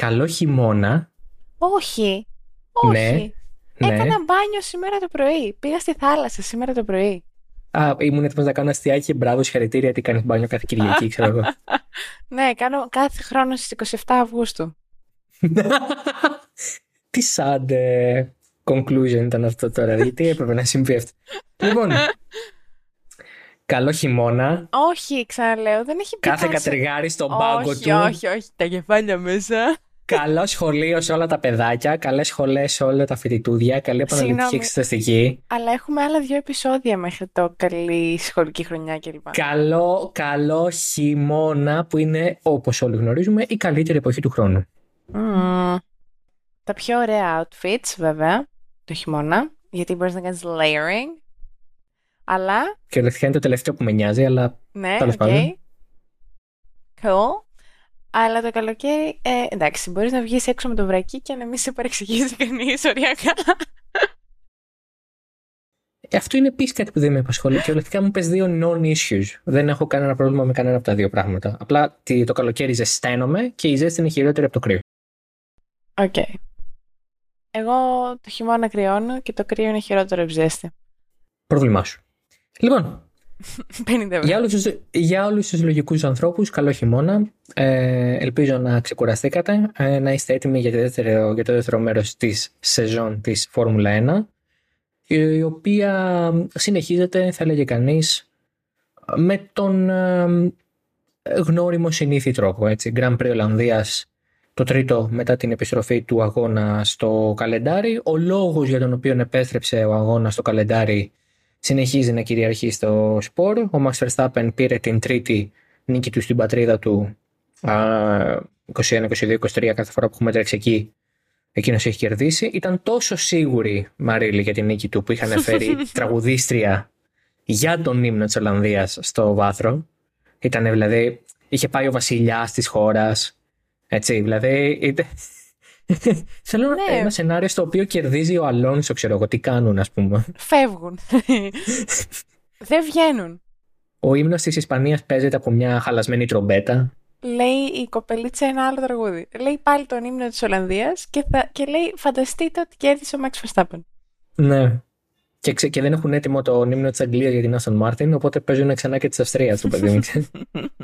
καλό χειμώνα. Όχι. Ναι, Όχι. ναι. Έκανα μπάνιο σήμερα το πρωί. Πήγα στη θάλασσα σήμερα το πρωί. Α, ήμουν έτοιμος να κάνω αστιάκι. Μπράβο, συγχαρητήρια. Τι κάνεις μπάνιο κάθε Κυριακή, ξέρω εγώ. Ναι, κάνω κάθε χρόνο στις 27 Αυγούστου. Τι sad ε, conclusion ήταν αυτό τώρα. Γιατί έπρεπε να συμβεί αυτό. λοιπόν, καλό χειμώνα. Όχι, ξαναλέω, δεν έχει πει Κάθε καν σε- κατριγάρι στον πάγκο όχι, του. όχι, όχι, τα κεφάλια μέσα. Καλό σχολείο σε όλα τα παιδάκια. Καλές σχολές σε όλα τα φοιτητούδια. Καλή επαναληπτική Συγγνώμη. εξεταστική. Αλλά έχουμε άλλα δύο επεισόδια μέχρι το καλή σχολική χρονιά κλπ. Καλό, καλό χειμώνα που είναι, όπως όλοι γνωρίζουμε, η καλύτερη εποχή του χρόνου. Μμμ. Τα πιο ωραία outfits, βέβαια, το χειμώνα, γιατί μπορείς να κάνεις layering. Αλλά, Κυριολεκτικά είναι το τελευταίο που με νοιάζει, αλλά ναι, Τέλος οκ. πάντων. Cool. Αλλά το καλοκαίρι, ε, εντάξει, μπορείς να βγεις έξω με το βρακί και να μην σε παρεξηγήσει κανείς οριακά. ε, αυτό είναι επίσης κάτι που δεν με απασχολεί. Κυριολεκτικά μου πες δύο non-issues. Δεν έχω κανένα πρόβλημα με κανένα από τα δύο πράγματα. Απλά τι- το καλοκαίρι ζεσταίνομαι και η ζέστη είναι χειρότερη από το κρύο. Οκ. Εγώ το χειμώνα κρυώνω και το κρύο είναι χειρότερο από ζέστη. Πρόβλημά σου. Λοιπόν, 50 ευρώ. για όλους, τους, για όλους τους λογικούς ανθρώπους, καλό χειμώνα. Ε, ελπίζω να ξεκουραστήκατε, ε, να είστε έτοιμοι για το, δεύτερο, για το δεύτερο μέρος της σεζόν της Φόρμουλα 1, η οποία συνεχίζεται, θα έλεγε κανείς, με τον ε, γνώριμο συνήθι τρόπο. Έτσι. Grand Prix Ολλανδίας το τρίτο μετά την επιστροφή του αγώνα στο καλεντάρι. Ο λόγος για τον οποίο επέστρεψε ο αγώνας στο καλεντάρι συνεχίζει να κυριαρχεί στο σπορ. Ο Max Verstappen πήρε την τρίτη νίκη του στην πατρίδα του α, 21, 22, 23 κάθε φορά που έχουμε τρέξει εκεί. Εκείνος έχει κερδίσει. Ήταν τόσο σίγουρη Μαρίλη για την νίκη του που είχαν φέρει τραγουδίστρια για τον ύμνο της Ολλανδίας στο βάθρο. Ήταν δηλαδή, είχε πάει ο βασιλιάς της χώρας. Έτσι, δηλαδή. Είτε- Θέλω Ναι. ένα σενάριο στο οποίο κερδίζει ο Αλόνσο, ξέρω εγώ, τι κάνουν, ας πούμε. Φεύγουν. Δεν βγαίνουν. Ο ύμνος της Ισπανίας παίζεται από μια χαλασμένη τρομπέτα. Λέει η κοπελίτσα ένα άλλο τραγούδι. Λέει πάλι τον ύμνο της Ολλανδίας και, θα, και λέει φανταστείτε ότι κέρδισε ο Max Verstappen. Ναι. Και, ξε- και δεν έχουν έτοιμο το ύμνο της Αγγλίας για την Άστον Μάρτιν, οπότε παίζουν ξανά και της Αυστρίας το παιδί μου. ξέρεις.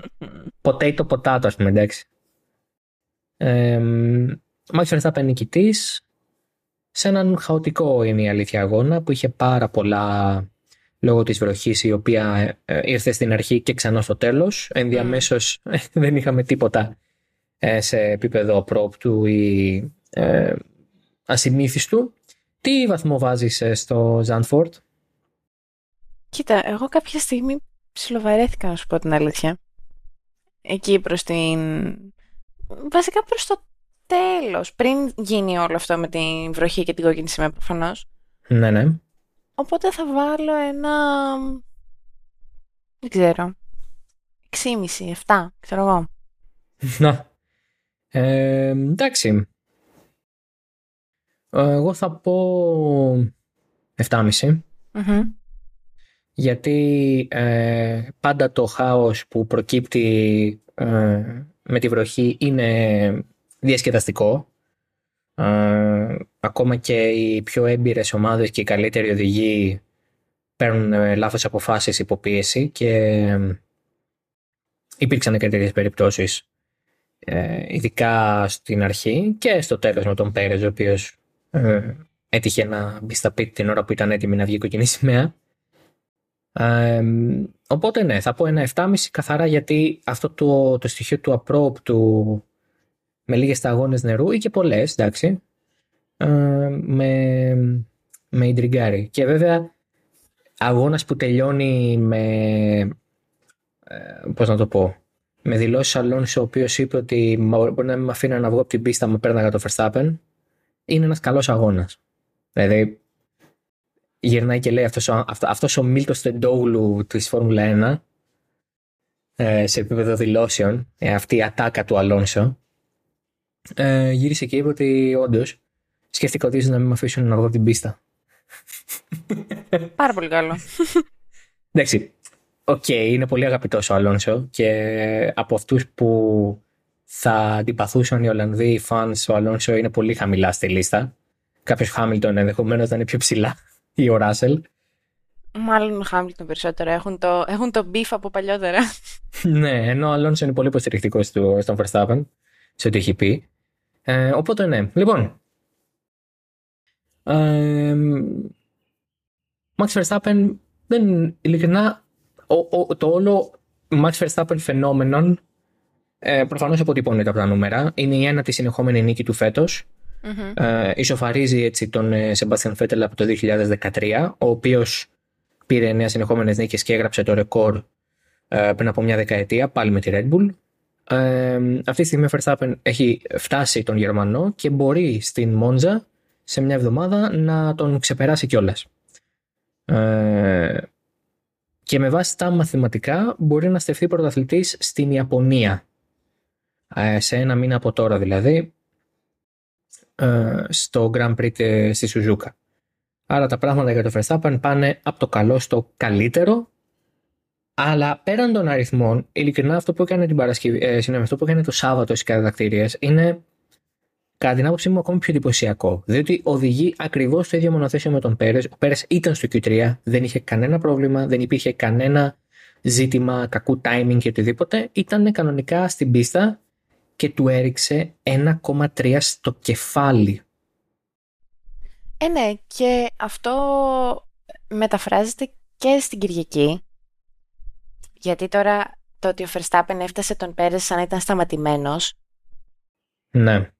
Potato potato, ας πούμε, εντάξει. Ε, Max Verstappen νικητή σε έναν χαοτικό είναι η αλήθεια αγώνα που είχε πάρα πολλά λόγω της βροχής η οποία ε, ήρθε στην αρχή και ξανά στο τέλος. Ενδιαμέσως δεν είχαμε τίποτα ε, σε επίπεδο πρόπτου ή ε, ασυνήθιστου. Τι βαθμό βάζεις ε, στο Ζάνφορντ; Κοίτα, εγώ κάποια στιγμή ψιλοβαρέθηκα να σου πω την αλήθεια. Εκεί προς την... Βασικά προς το τέλος, πριν γίνει όλο αυτό με την βροχή και την κόκκινη σημαία προφανώς. Ναι, ναι. Οπότε θα βάλω ένα... Δεν ξέρω. 6,5, 7, ξέρω εγώ. Να. Ε, εντάξει. Ε, Εγώ θα πω 7,5. Μμμ. γιατί ε, πάντα το χάος που προκύπτει ε, με τη βροχή είναι διασκεδαστικό. Ε, ακόμα και οι πιο έμπειρες ομάδες και οι καλύτεροι οδηγοί παίρνουν ε, λάθος αποφάσεις υπό πίεση και ε, υπήρξαν και τέτοιες περιπτώσεις ε, ειδικά στην αρχή και στο τέλος με τον Πέρες ο οποίος ε, έτυχε να μπει στα πίτη την ώρα που ήταν έτοιμη να βγει η κοκκινή σημαία. Ε, οπότε ναι, θα πω ένα 7,5 καθαρά γιατί αυτό το, το στοιχείο του απρόπτου με λίγες σταγόνες νερού ή και πολλές, εντάξει, ε, με, με ιντριγκάρει. Και βέβαια αγώνας που τελειώνει με, ε, πώς να το πω, με δηλώσεις Αλόνσο ο οποίος είπε ότι «Μα μπορεί να μην με αφήνει να βγω από την πίστα μου πέρναγα το Verstappen είναι ένας καλός αγώνας. Δηλαδή γυρνάει και λέει αυτός, ο- αυτό, αυτός ο Μίλτος Τεντόγλου της Φόρμουλα 1 ε, σε επίπεδο δηλώσεων, ε, αυτή η ατάκα του Αλόνσο ε, γύρισε και είπε ότι όντως σκέφτηκα ότι ίσως να μην με αφήσουν να βγω από την πίστα. Πάρα πολύ καλό. Εντάξει, οκ, είναι πολύ αγαπητός ο Αλόνσο και από αυτούς που θα αντιπαθούσαν οι Ολλανδοί fans, ο Αλόνσο είναι πολύ χαμηλά στη λίστα. Κάποιος Χάμιλτον ενδεχομένως να είναι πιο ψηλά ή ο Ράσελ. Μάλλον ο Χάμιλτον περισσότερο. Έχουν το, έχουν το beef από παλιότερα. ναι, ενώ ο Αλόνσο είναι πολύ υποστηρικτικός στον Verstappen, σε ό,τι έχει πει. Ε, οπότε ναι. Λοιπόν. Ε, Max Verstappen δεν ειλικρινά το όλο Max Verstappen φαινόμενο ε, προφανώς αποτυπώνεται από τα νούμερα. Είναι η ένατη συνεχόμενη νίκη του φετος Ε, ισοφαρίζει έτσι τον Σεμπάστιαν Φέτελ από το 2013, ο οποίος πήρε 9 συνεχόμενες νίκες και έγραψε το ρεκόρ ε, πριν από μια δεκαετία, πάλι με τη Red Bull. Ε, αυτή τη στιγμή ο Verstappen έχει φτάσει τον Γερμανό και μπορεί στην Μόντζα σε μια εβδομάδα να τον ξεπεράσει κιόλας. Ε, και με βάση τα μαθηματικά μπορεί να στεφθεί πρωταθλητής στην Ιαπωνία ε, σε ένα μήνα από τώρα δηλαδή ε, στο Grand Prix στη Σουζούκα. Άρα τα πράγματα για το Verstappen πάνε από το καλό στο καλύτερο αλλά πέραν των αριθμών, ειλικρινά αυτό που έκανε την Παρασκευή, ε, αυτό που έκανε το Σάββατο στις κατακτήριε είναι κατά την άποψή μου ακόμη πιο εντυπωσιακό. Διότι οδηγεί ακριβώς στο ίδιο μονοθέσιο με τον Πέρες. Ο Πέρες ήταν στο Q3, δεν είχε κανένα πρόβλημα, δεν υπήρχε κανένα ζήτημα κακού timing και οτιδήποτε. Ήταν κανονικά στην πίστα και του έριξε 1,3 στο κεφάλι. Ε, ναι, και αυτό μεταφράζεται και στην Κυριακή. Γιατί τώρα το ότι ο Verstappen έφτασε τον Πέρες σαν να ήταν σταματημένος. Ναι.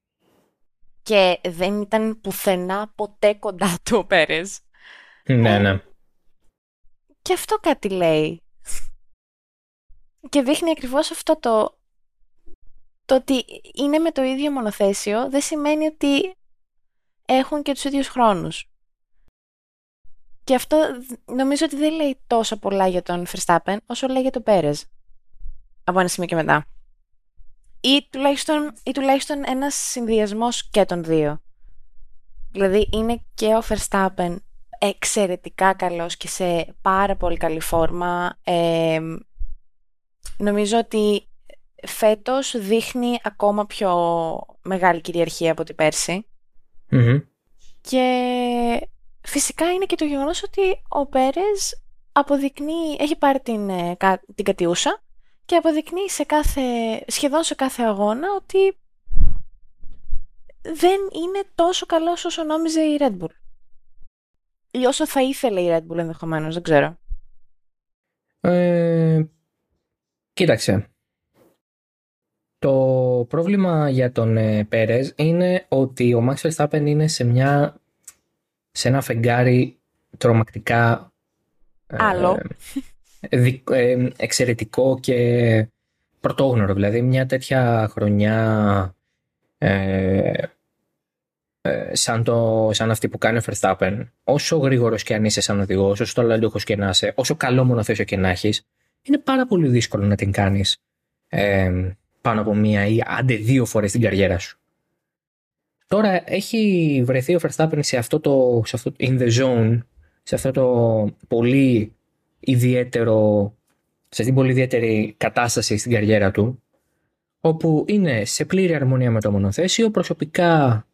Και δεν ήταν πουθενά ποτέ κοντά του ο Πέρες. Ναι, ε, ναι. Και αυτό κάτι λέει. Και δείχνει ακριβώς αυτό το το ότι είναι με το ίδιο μονοθέσιο δεν σημαίνει ότι έχουν και τους ίδιους χρόνους. Και αυτό νομίζω ότι δεν λέει τόσο πολλά για τον Verstappen όσο λέει για τον Πέρες. Από ένα σημείο και μετά. Ή τουλάχιστον, ή τουλάχιστον ένας συνδυασμός και των δύο. Δηλαδή είναι και ο Verstappen εξαιρετικά καλός και σε πάρα πολύ καλή φόρμα. Ε, νομίζω ότι φέτος δείχνει ακόμα πιο μεγάλη κυριαρχία από την περση Και φυσικά είναι και το γεγονός ότι ο Πέρες αποδεικνύει, έχει πάρει την, ε, την κατιούσα και αποδεικνύει σε κάθε, σχεδόν σε κάθε αγώνα ότι δεν είναι τόσο καλός όσο νόμιζε η Red Bull. Ή όσο θα ήθελε η Red Bull ενδεχομένως, δεν ξέρω. Ε, κοίταξε. Το πρόβλημα για τον ε, Πέρες είναι ότι ο Max Verstappen είναι σε, μια, σε ένα φεγγάρι τρομακτικά ε, Άλλο. Ε, εξαιρετικό και πρωτόγνωρο. Δηλαδή μια τέτοια χρονιά σαν, το, σαν αυτή που κάνει ο Verstappen, όσο γρήγορος και αν είσαι σαν οδηγός, όσο ταλαντούχος και να είσαι, όσο καλό μονοθέσιο και να έχεις, είναι πάρα πολύ δύσκολο να την κάνεις πάνω από μία ή άντε δύο φορές στην καριέρα σου. Τώρα έχει βρεθεί ο Verstappen σε αυτό το, σε αυτό, in the zone, σε αυτό το πολύ ιδιαίτερο, σε αυτή πολύ ιδιαίτερη κατάσταση στην καριέρα του, όπου είναι σε πλήρη αρμονία με το μονοθέσιο, προσωπικά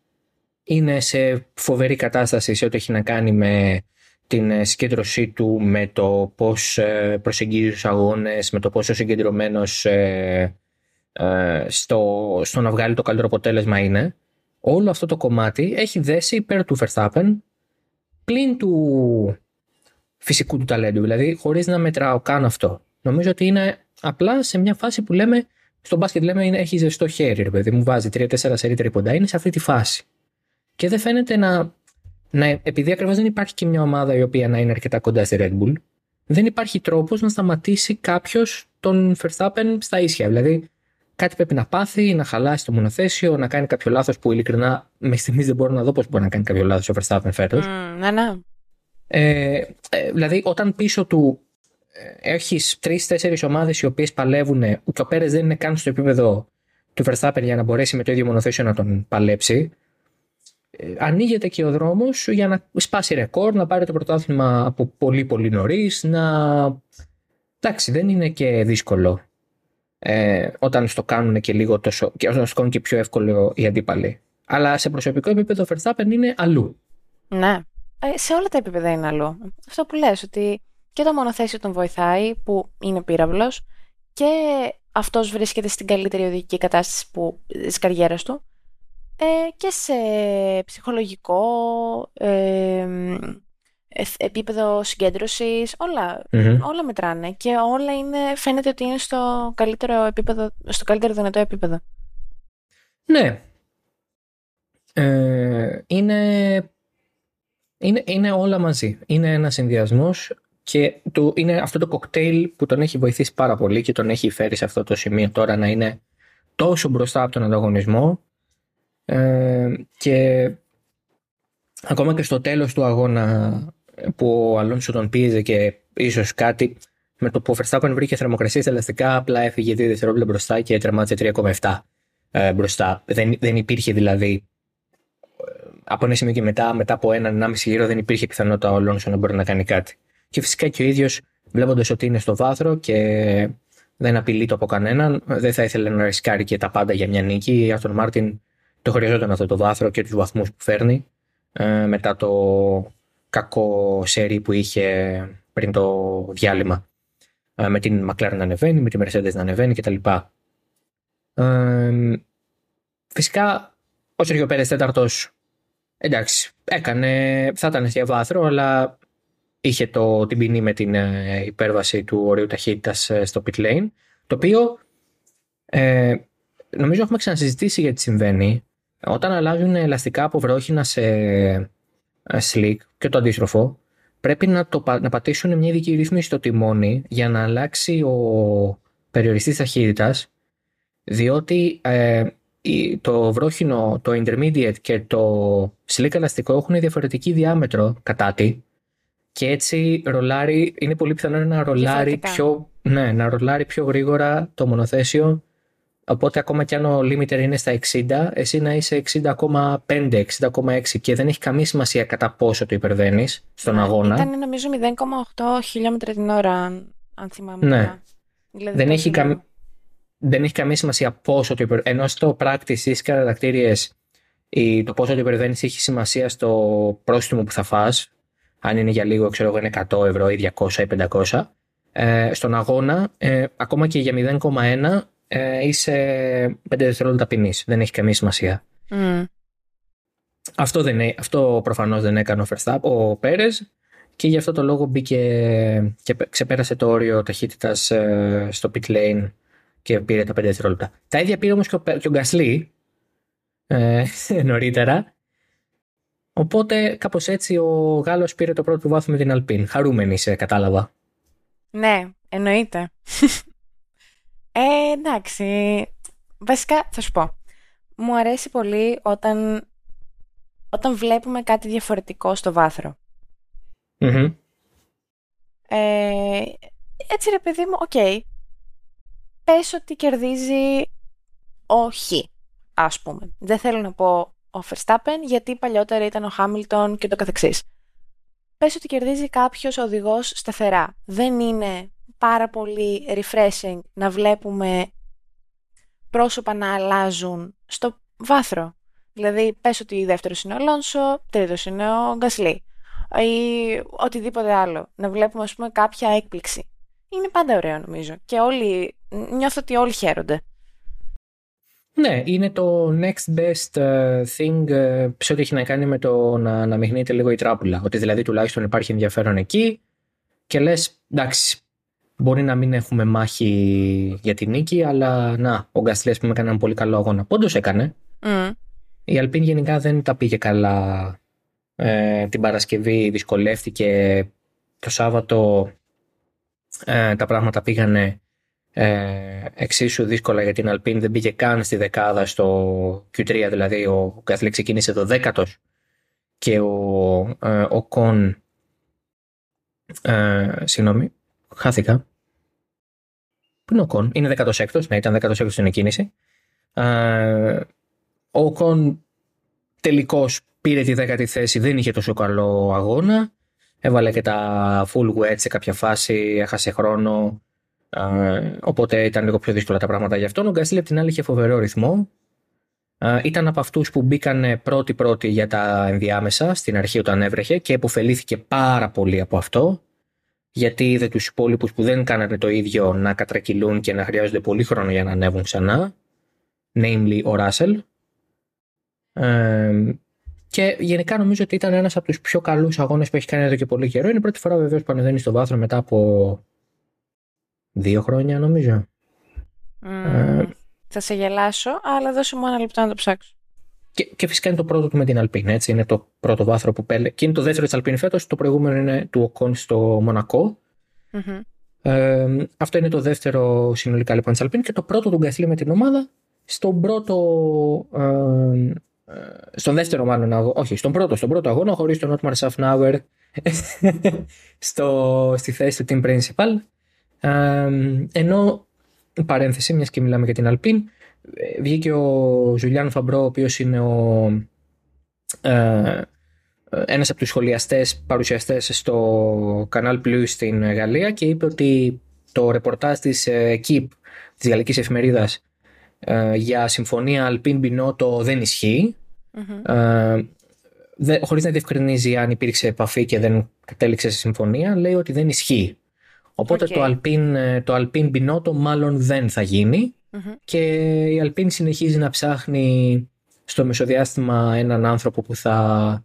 είναι σε φοβερή κατάσταση σε ό,τι έχει να κάνει με την συγκέντρωσή του, με το πώς ε, προσεγγίζει τους αγώνες, με το πόσο συγκεντρωμένος ε, ε, στο, στο να βγάλει το καλύτερο αποτέλεσμα είναι όλο αυτό το κομμάτι έχει δέσει υπέρ του Verstappen πλην του φυσικού του ταλέντου, δηλαδή χωρίς να μετράω καν αυτό. Νομίζω ότι είναι απλά σε μια φάση που λέμε, στο μπάσκετ λέμε είναι, έχει ζεστό χέρι, ρε παιδί μου βάζει 3-4 σερί τρίποντα, είναι σε αυτή τη φάση. Και δεν φαίνεται να, να επειδή ακριβώς δεν υπάρχει και μια ομάδα η οποία να είναι αρκετά κοντά στη Red Bull, δεν υπάρχει τρόπος να σταματήσει κάποιος τον Verstappen στα ίσια. Δηλαδή, κάτι πρέπει να πάθει, να χαλάσει το μονοθέσιο, να κάνει κάποιο λάθος που ειλικρινά με στιγμής δεν μπορώ να δω πώς μπορεί να κάνει κάποιο λάθος ο Verstappen φέτος. Mm, ναι, ναι. Ε, ε, δηλαδή, όταν πίσω του ε, έχεις τρει-τέσσερι ομάδες οι οποίες παλεύουν και ο Πέρες δεν είναι καν στο επίπεδο του Verstappen για να μπορέσει με το ίδιο μονοθέσιο να τον παλέψει, ε, ανοίγεται και ο δρόμος για να σπάσει ρεκόρ, να πάρει το πρωτάθλημα από πολύ πολύ νωρίς, να. Εντάξει, δεν είναι και δύσκολο ε, όταν στο κάνουν και λίγο τόσο, και όταν στο κάνουν και πιο εύκολο οι αντίπαλοι. Αλλά σε προσωπικό επίπεδο ο Verstappen είναι αλλού. Ναι. Ε, σε όλα τα επίπεδα είναι αλλού. Αυτό που λες, ότι και το μονοθέσιο τον βοηθάει, που είναι πύραυλος, και αυτός βρίσκεται στην καλύτερη οδηγική κατάσταση που, της καριέρας του, ε, και σε ψυχολογικό, ε, επίπεδο συγκέντρωσης, όλα μετράνε και όλα είναι, φαίνεται ότι είναι στο καλύτερο, επίπεδο, στο καλύτερο δυνατό επίπεδο. Ναι. Ε, είναι, είναι, είναι όλα μαζί. Είναι ένα συνδυασμός και το, είναι αυτό το κοκτέιλ που τον έχει βοηθήσει πάρα πολύ και τον έχει φέρει σε αυτό το σημείο τώρα να είναι τόσο μπροστά από τον ανταγωνισμό ε, και ακόμα και στο τέλος του αγώνα που ο Αλόνσο τον πίεζε και ίσως κάτι με το που ο Verstappen βρήκε θερμοκρασία στα ελαστικά, απλά έφυγε 2 δευτερόλεπτα μπροστά και τερμάτισε 3,7 ε, μπροστά. Δεν, δεν υπήρχε δηλαδή από ένα σημείο και μετά, μετά από έναν ενάμιση γύρο, δεν υπήρχε πιθανότητα ο Αλόνσο να μπορεί να κάνει κάτι. Και φυσικά και ο ίδιος, βλέποντας ότι είναι στο βάθρο και δεν απειλεί το από κανέναν, δεν θα ήθελε να ρισκάρει και τα πάντα για μια νίκη. Η Άστον Μάρτιν το χρειαζόταν αυτό το βάθρο και τους βαθμούς που φέρνει ε, μετά το κακό σερί που είχε πριν το διάλειμμα. Ε, με την McLaren να ανεβαίνει, με τη Mercedes να ανεβαίνει κτλ. Ε, φυσικά ο Σέργιο Πέρες τέταρτος εντάξει, έκανε, θα ήταν σε βάθρο, αλλά είχε το, την ποινή με την ε, υπέρβαση του ορίου ταχύτητας ε, στο pit lane, το οποίο ε, νομίζω έχουμε ξανασυζητήσει γιατί συμβαίνει. Όταν αλλάζουν ελαστικά από βρόχινα σε slick και το αντίστροφο, πρέπει να, το, να πατήσουν μια ειδική ρύθμιση στο τιμόνι για να αλλάξει ο περιοριστής ταχύτητας, διότι ε, το βρόχινο, το intermediate και το slick ελαστικό έχουν διαφορετική διάμετρο κατά τη και έτσι ρολάρει, είναι πολύ πιθανό να ρολάρει, πιο, ναι, να ρολάρει πιο γρήγορα το μονοθέσιο Οπότε ακόμα κι αν ο limiter είναι στα 60, εσύ να είσαι 60,5, 60,6 και δεν έχει καμία σημασία κατά πόσο το υπερβαίνεις στον ναι, αγώνα. Ήταν νομίζω 0,8 χιλιόμετρα την ώρα, αν θυμάμαι. Ναι. Δηλαδή, δεν, έχει καμ... δεν έχει καμία σημασία πόσο το υπερβαίνει. Ενώ στο πράκτη στι κατατακτήριε το πόσο το υπερβαίνεις έχει σημασία στο πρόστιμο που θα φας. Αν είναι για λίγο, ξέρω εγώ, είναι 100 ευρώ ή 200 ή 500. Ε, στον αγώνα, ε, ακόμα και για 0,1 ε, είσαι 5 δευτερόλεπτα ποινή. Δεν έχει καμία σημασία. Mm. Αυτό, δεν, αυτό προφανώς δεν έκανε ο Verstappen, ο Πέρες και γι' αυτό το λόγο μπήκε και ξεπέρασε το όριο ταχύτητας ε, στο pit lane και πήρε τα 5 δευτερόλεπτα. Τα ίδια πήρε όμως και ο, και ο Γκασλή ε, νωρίτερα. Οπότε κάπως έτσι ο Γάλλος πήρε το πρώτο βάθμο με την Αλπίν. Χαρούμενη σε κατάλαβα. Ναι, εννοείται. Ε, εντάξει. Βασικά, θα σου πω. Μου αρέσει πολύ όταν, όταν βλέπουμε κάτι διαφορετικό στο βάθρο Ε, έτσι ρε παιδί μου, OK. Okay. Πες ότι κερδίζει ο Χ, ας πούμε. Δεν θέλω να πω ο Verstappen, γιατί παλιότερα ήταν ο Χάμιλτον και ούτω καθεξής. Πες ότι κερδίζει κάποιος οδηγός σταθερά. Δεν είναι πάρα πολύ refreshing να βλέπουμε πρόσωπα να αλλάζουν στο βάθρο. Δηλαδή, πες ότι δεύτερος είναι ο Λόνσο, τρίτος είναι ο Γκασλή ή οτιδήποτε άλλο. Να βλέπουμε, ας πούμε, κάποια έκπληξη. Είναι πάντα ωραίο, νομίζω. Και όλοι, νιώθω ότι όλοι χαίρονται. Ναι, είναι το next best ε, thing ε, σε ό,τι έχει να κάνει με το να αναμειγνύεται λίγο η τράπουλα. Ότι δηλαδή τουλάχιστον υπάρχει ενδιαφέρον εκεί και λες, εντάξει, Μπορεί να μην έχουμε μάχη για την νίκη, αλλά να, ο Γκαστλή, ας πούμε, έκανε ένα πολύ καλό αγώνα. Πόντω έκανε. Mm. Η Αλπίν γενικά δεν τα πήγε καλά. Ε, την Παρασκευή δυσκολεύτηκε. Το Σάββατο ε, τα πράγματα πήγανε ε, εξίσου δύσκολα για την Αλπίν. Δεν πήγε καν στη δεκάδα στο Q3, δηλαδή ο Γκαστλή ξεκίνησε το δέκατο και ο, ε, ο Κον. Ε, συγγνώμη, χάθηκα. Πού είναι ο Κον, είναι 16ο, ναι, ήταν 16ο στην εκκίνηση. ο Κον τελικώς πήρε τη δέκατη θέση, δεν είχε τόσο καλό αγώνα. Έβαλε και τα full wet σε κάποια φάση, έχασε χρόνο. Οπότε ήταν λίγο πιο δύσκολα τα πράγματα για αυτόν. Ο Γκαστήλ απ' την άλλη είχε φοβερό ρυθμό. ήταν από αυτούς που μπήκαν πρώτοι-πρώτοι για τα ενδιάμεσα στην αρχή όταν έβρεχε και επωφελήθηκε πάρα πολύ από αυτό γιατί είδε τους υπόλοιπους που δεν κάνανε το ίδιο να κατρακυλούν και να χρειάζονται πολύ χρόνο για να ανέβουν ξανά, namely ο Ράσελ. και γενικά νομίζω ότι ήταν ένας από τους πιο καλούς αγώνες που έχει κάνει εδώ και πολύ καιρό. Είναι η πρώτη φορά βεβαίως που ανεβαίνει στο βάθρο μετά από δύο χρόνια νομίζω. Mm, θα σε γελάσω, αλλά δώσε μου ένα λεπτό να το ψάξω. Και, και φυσικά είναι το πρώτο του με την Αλπίν. Έτσι. Είναι το πρώτο βάθρο που πέλε. Και είναι το δεύτερο της Αλπίν φέτος. Το προηγούμενο είναι του Οκόν στο μονακο Ε, αυτό είναι το δεύτερο συνολικά λοιπόν της Αλπίν. Και το πρώτο του Γκαθλή με την ομάδα στον πρώτο. Ε, ε, στον δεύτερο μάλλον αγώνα. Όχι, στον πρώτο, στον πρώτο αγώνα χωρίς τον Ότμαρ Σαφνάουερ στο, στη θέση του team principal. Ε, ενώ παρένθεση, μιας και μιλάμε για την Alpine, βγήκε ο Ζουλιάν Φαμπρό, ο οποίος είναι ο, ε, ένας από τους σχολιαστές, παρουσιαστές στο Canal Plus στην Γαλλία και είπε ότι το ρεπορτάζ της Équipe, της γαλλικής εφημερίδας, ε, για συμφωνία Alpine Μπινότο δεν ισχύει. Mm-hmm. Ε, δε, χωρίς να διευκρινίζει αν υπήρξε επαφή και δεν κατέληξε σε συμφωνία, λέει ότι δεν ισχύει. Οπότε το Alpine, ε, το Alpine Binotto μάλλον δεν θα γινει και η Alpine συνεχίζει να ψάχνει στο μεσοδιάστημα έναν άνθρωπο που θα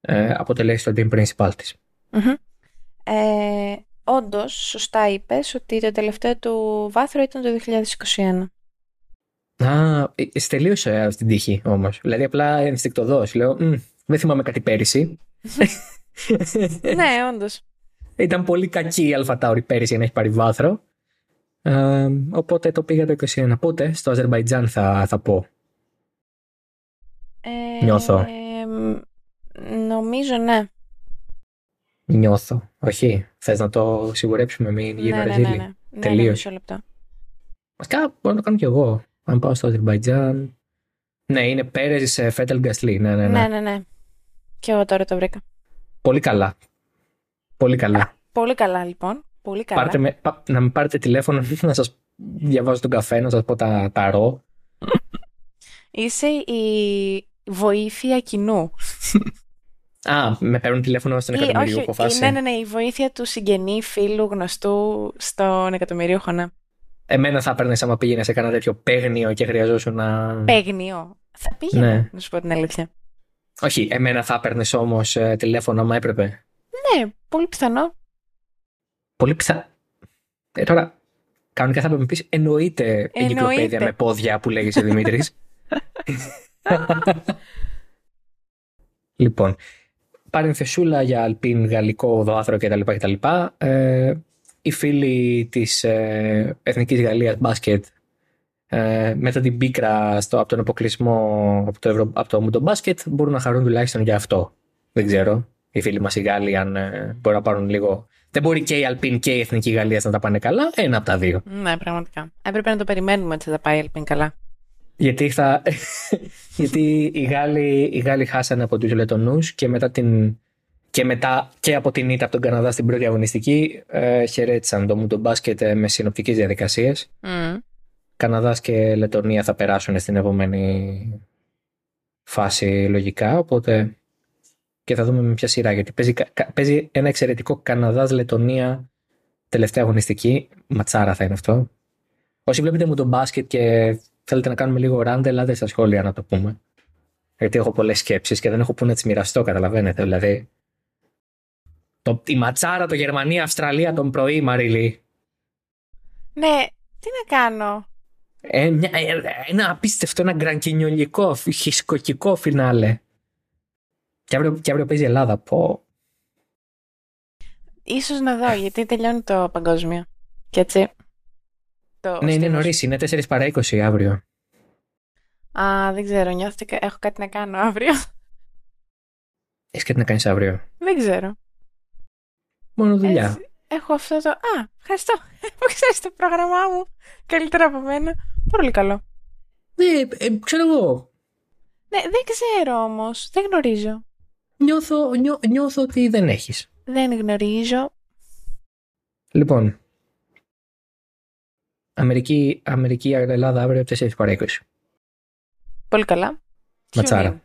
ε, αποτελέσει το Alpine Principal της. Mm-hmm. Ε, όντως, σωστά είπες ότι το τελευταίο του βάθρο ήταν το 2021. Α, ε, τελείωσε στην τύχη όμως. Δηλαδή απλά ενστικτοδός. Λέω, δεν θυμάμαι κάτι πέρυσι. ναι, όντως. Ήταν πολύ κακή η Αλφατάουρη πέρυσι για να έχει πάρει βάθρο. Ε, οπότε το πήγα το 21. Πότε στο Αζερβαϊτζάν θα, θα πω. Ε, Νιώθω. νομίζω ναι. Νιώθω. Όχι. Θες να το σιγουρέψουμε, μην γίνει ναι, ναι, ναι, ναι. Τελείως. Ναι, μισό λεπτό. Βασικά μπορώ να το κάνω κι εγώ. Αν πάω στο Αζερβαϊτζάν. Ναι, είναι Πέρε σε Φέτελ Γκασλή. Ναι, ναι, ναι. ναι, ναι, ναι. Και εγώ τώρα το βρήκα. Πολύ καλά. Πολύ καλά. Πολύ καλά, λοιπόν. Πολύ καλά. Πάρτε με, να με πάρετε τηλέφωνο να σας διαβάζω τον καφέ, να σας πω τα, τα ρο. Είσαι η βοήθεια κοινού. Α, με παίρνουν τηλέφωνο στον εκατομμυρίο φάση. Ναι, ναι, ναι, η βοήθεια του συγγενή, φίλου, γνωστού στον εκατομμυρίο χωνά. Εμένα θα έπαιρνες άμα πήγαινες σε κανένα τέτοιο παίγνιο και χρειαζόσουν να. Παίγνιο. Θα πήγαινε, ναι. να σου πω την αλήθεια. Όχι, εμένα θα έπαιρνες όμως ε, τηλέφωνο άμα έπρεπε. Ναι, πολύ πιθανό. Πολύ πιθανό. Ε, τώρα, κανονικά θα με πεις εννοείται εγκυκλοπαίδεια με πόδια που λέγεσαι Δημήτρης. λοιπόν, παρενθεσούλα για αλπίν, γαλλικό δωάθρο κτλ. κτλ. Ε, οι φίλοι της ε, Εθνικής Γαλλίας μπάσκετ ε, μετά την πίκρα στο, από τον αποκλεισμό από το, Ευρω... από το μπάσκετ μπορούν να χαρούν τουλάχιστον για αυτό. Δεν ξέρω οι φίλοι μας οι Γάλλοι, αν ε, μπορούν να πάρουν λίγο. Δεν μπορεί και η Αλπίν και η Εθνική Γαλλία να τα πάνε καλά. Ένα από τα δύο. Ναι, πραγματικά. Έπρεπε να το περιμένουμε ότι θα πάει η Αλπίν καλά. Γιατί, θα... Γιατί οι, Γάλλοι, οι Γάλλοι χάσανε από τους Λετωνούς και μετά την. Και μετά και από την ήττα από τον Καναδά στην πρώτη αγωνιστική ε, χαιρέτησαν το μου το μπάσκετ ε, με συνοπτικές διαδικασίες. Mm. Καναδάς και Λετωνία θα περάσουν στην επόμενη φάση λογικά. Οπότε και θα δούμε με ποια σειρά. Γιατί παίζει, παίζει ένα εξαιρετικό Καναδά-Λετωνία τελευταία αγωνιστική. Ματσάρα θα είναι αυτό. Όσοι βλέπετε μου τον μπάσκετ και θέλετε να κάνουμε λίγο ράντε, ελάτε στα σχόλια να το πούμε. Γιατί έχω πολλές σκέψεις και δεν έχω που να τις μοιραστώ, καταλαβαίνετε. Δηλαδή. Το, η ματσάρα, το Γερμανία-Αυστραλία τον πρωί, Μαριλή. Ναι, τι να κάνω; Ε, μια, ε, ένα απίστευτο, ένα γκρανκινιολικό, χισκοκικό φινάλε. Και αύριο, και αύριο παίζει η Ελλάδα. Πω. Ίσως να δω, γιατί τελειώνει το παγκόσμιο. Και έτσι. Το ναι, είναι νωρίς. Είναι 4 παρά 20 αύριο. Α, δεν ξέρω. Νιώθω ότι έχω κάτι να κάνω αύριο. Έχεις κάτι να κάνεις αύριο. Δεν ξέρω. Μόνο δουλειά. έχω αυτό το. Α, ευχαριστώ. Που ξέρεις το πρόγραμμά μου καλύτερα από μένα. Πολύ καλό. Ναι, ε, ξέρω εγώ. Ναι, δεν ξέρω όμως. Δεν γνωρίζω. Νιώθω, νιώ, νιώθω ότι δεν έχεις. Δεν γνωρίζω. Λοιπόν, Αμερική, Αμερική Ελλάδα αύριο 4 παρά 20. Πολύ καλά. Ματσάρα.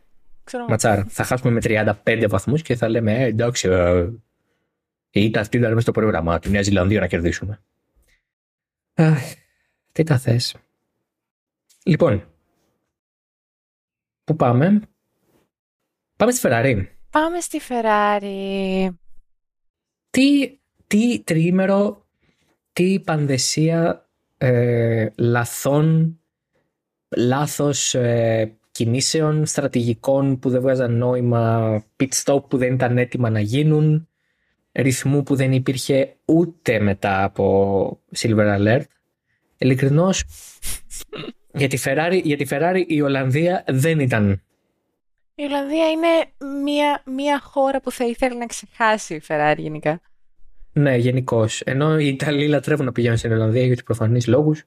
Ματσάρα. Θα χάσουμε με 35 βαθμούς και θα λέμε ε, εντάξει, ε, ήταν αυτή ήταν μέσα στο πρόγραμμά του. Νέα Ζηλανδία να κερδίσουμε. Αχ, τι τα θες. Λοιπόν, πού πάμε; Πάμε στη Φεράρι. Πάμε στη Φεράρι. Τι, τι τριήμερο, τι πανδεσία ε, λαθών, λάθος ε, κινήσεων, στρατηγικών που δεν βγάζαν νόημα, pit stop που δεν ήταν έτοιμα να γίνουν, ρυθμού που δεν υπήρχε ούτε μετά από Silver Alert. Ειλικρινώς, για τη Ferrari, για τη Ferrari η Ολλανδία δεν ήταν. Η Ολλανδία είναι μια, μια χώρα που θα ήθελε να ξεχάσει η Ferrari γενικά. Ναι, γενικώς. Ενώ οι Ιταλοί λατρεύουν να πηγαίνουν στην Ολλανδία για τους προφανείς λόγους,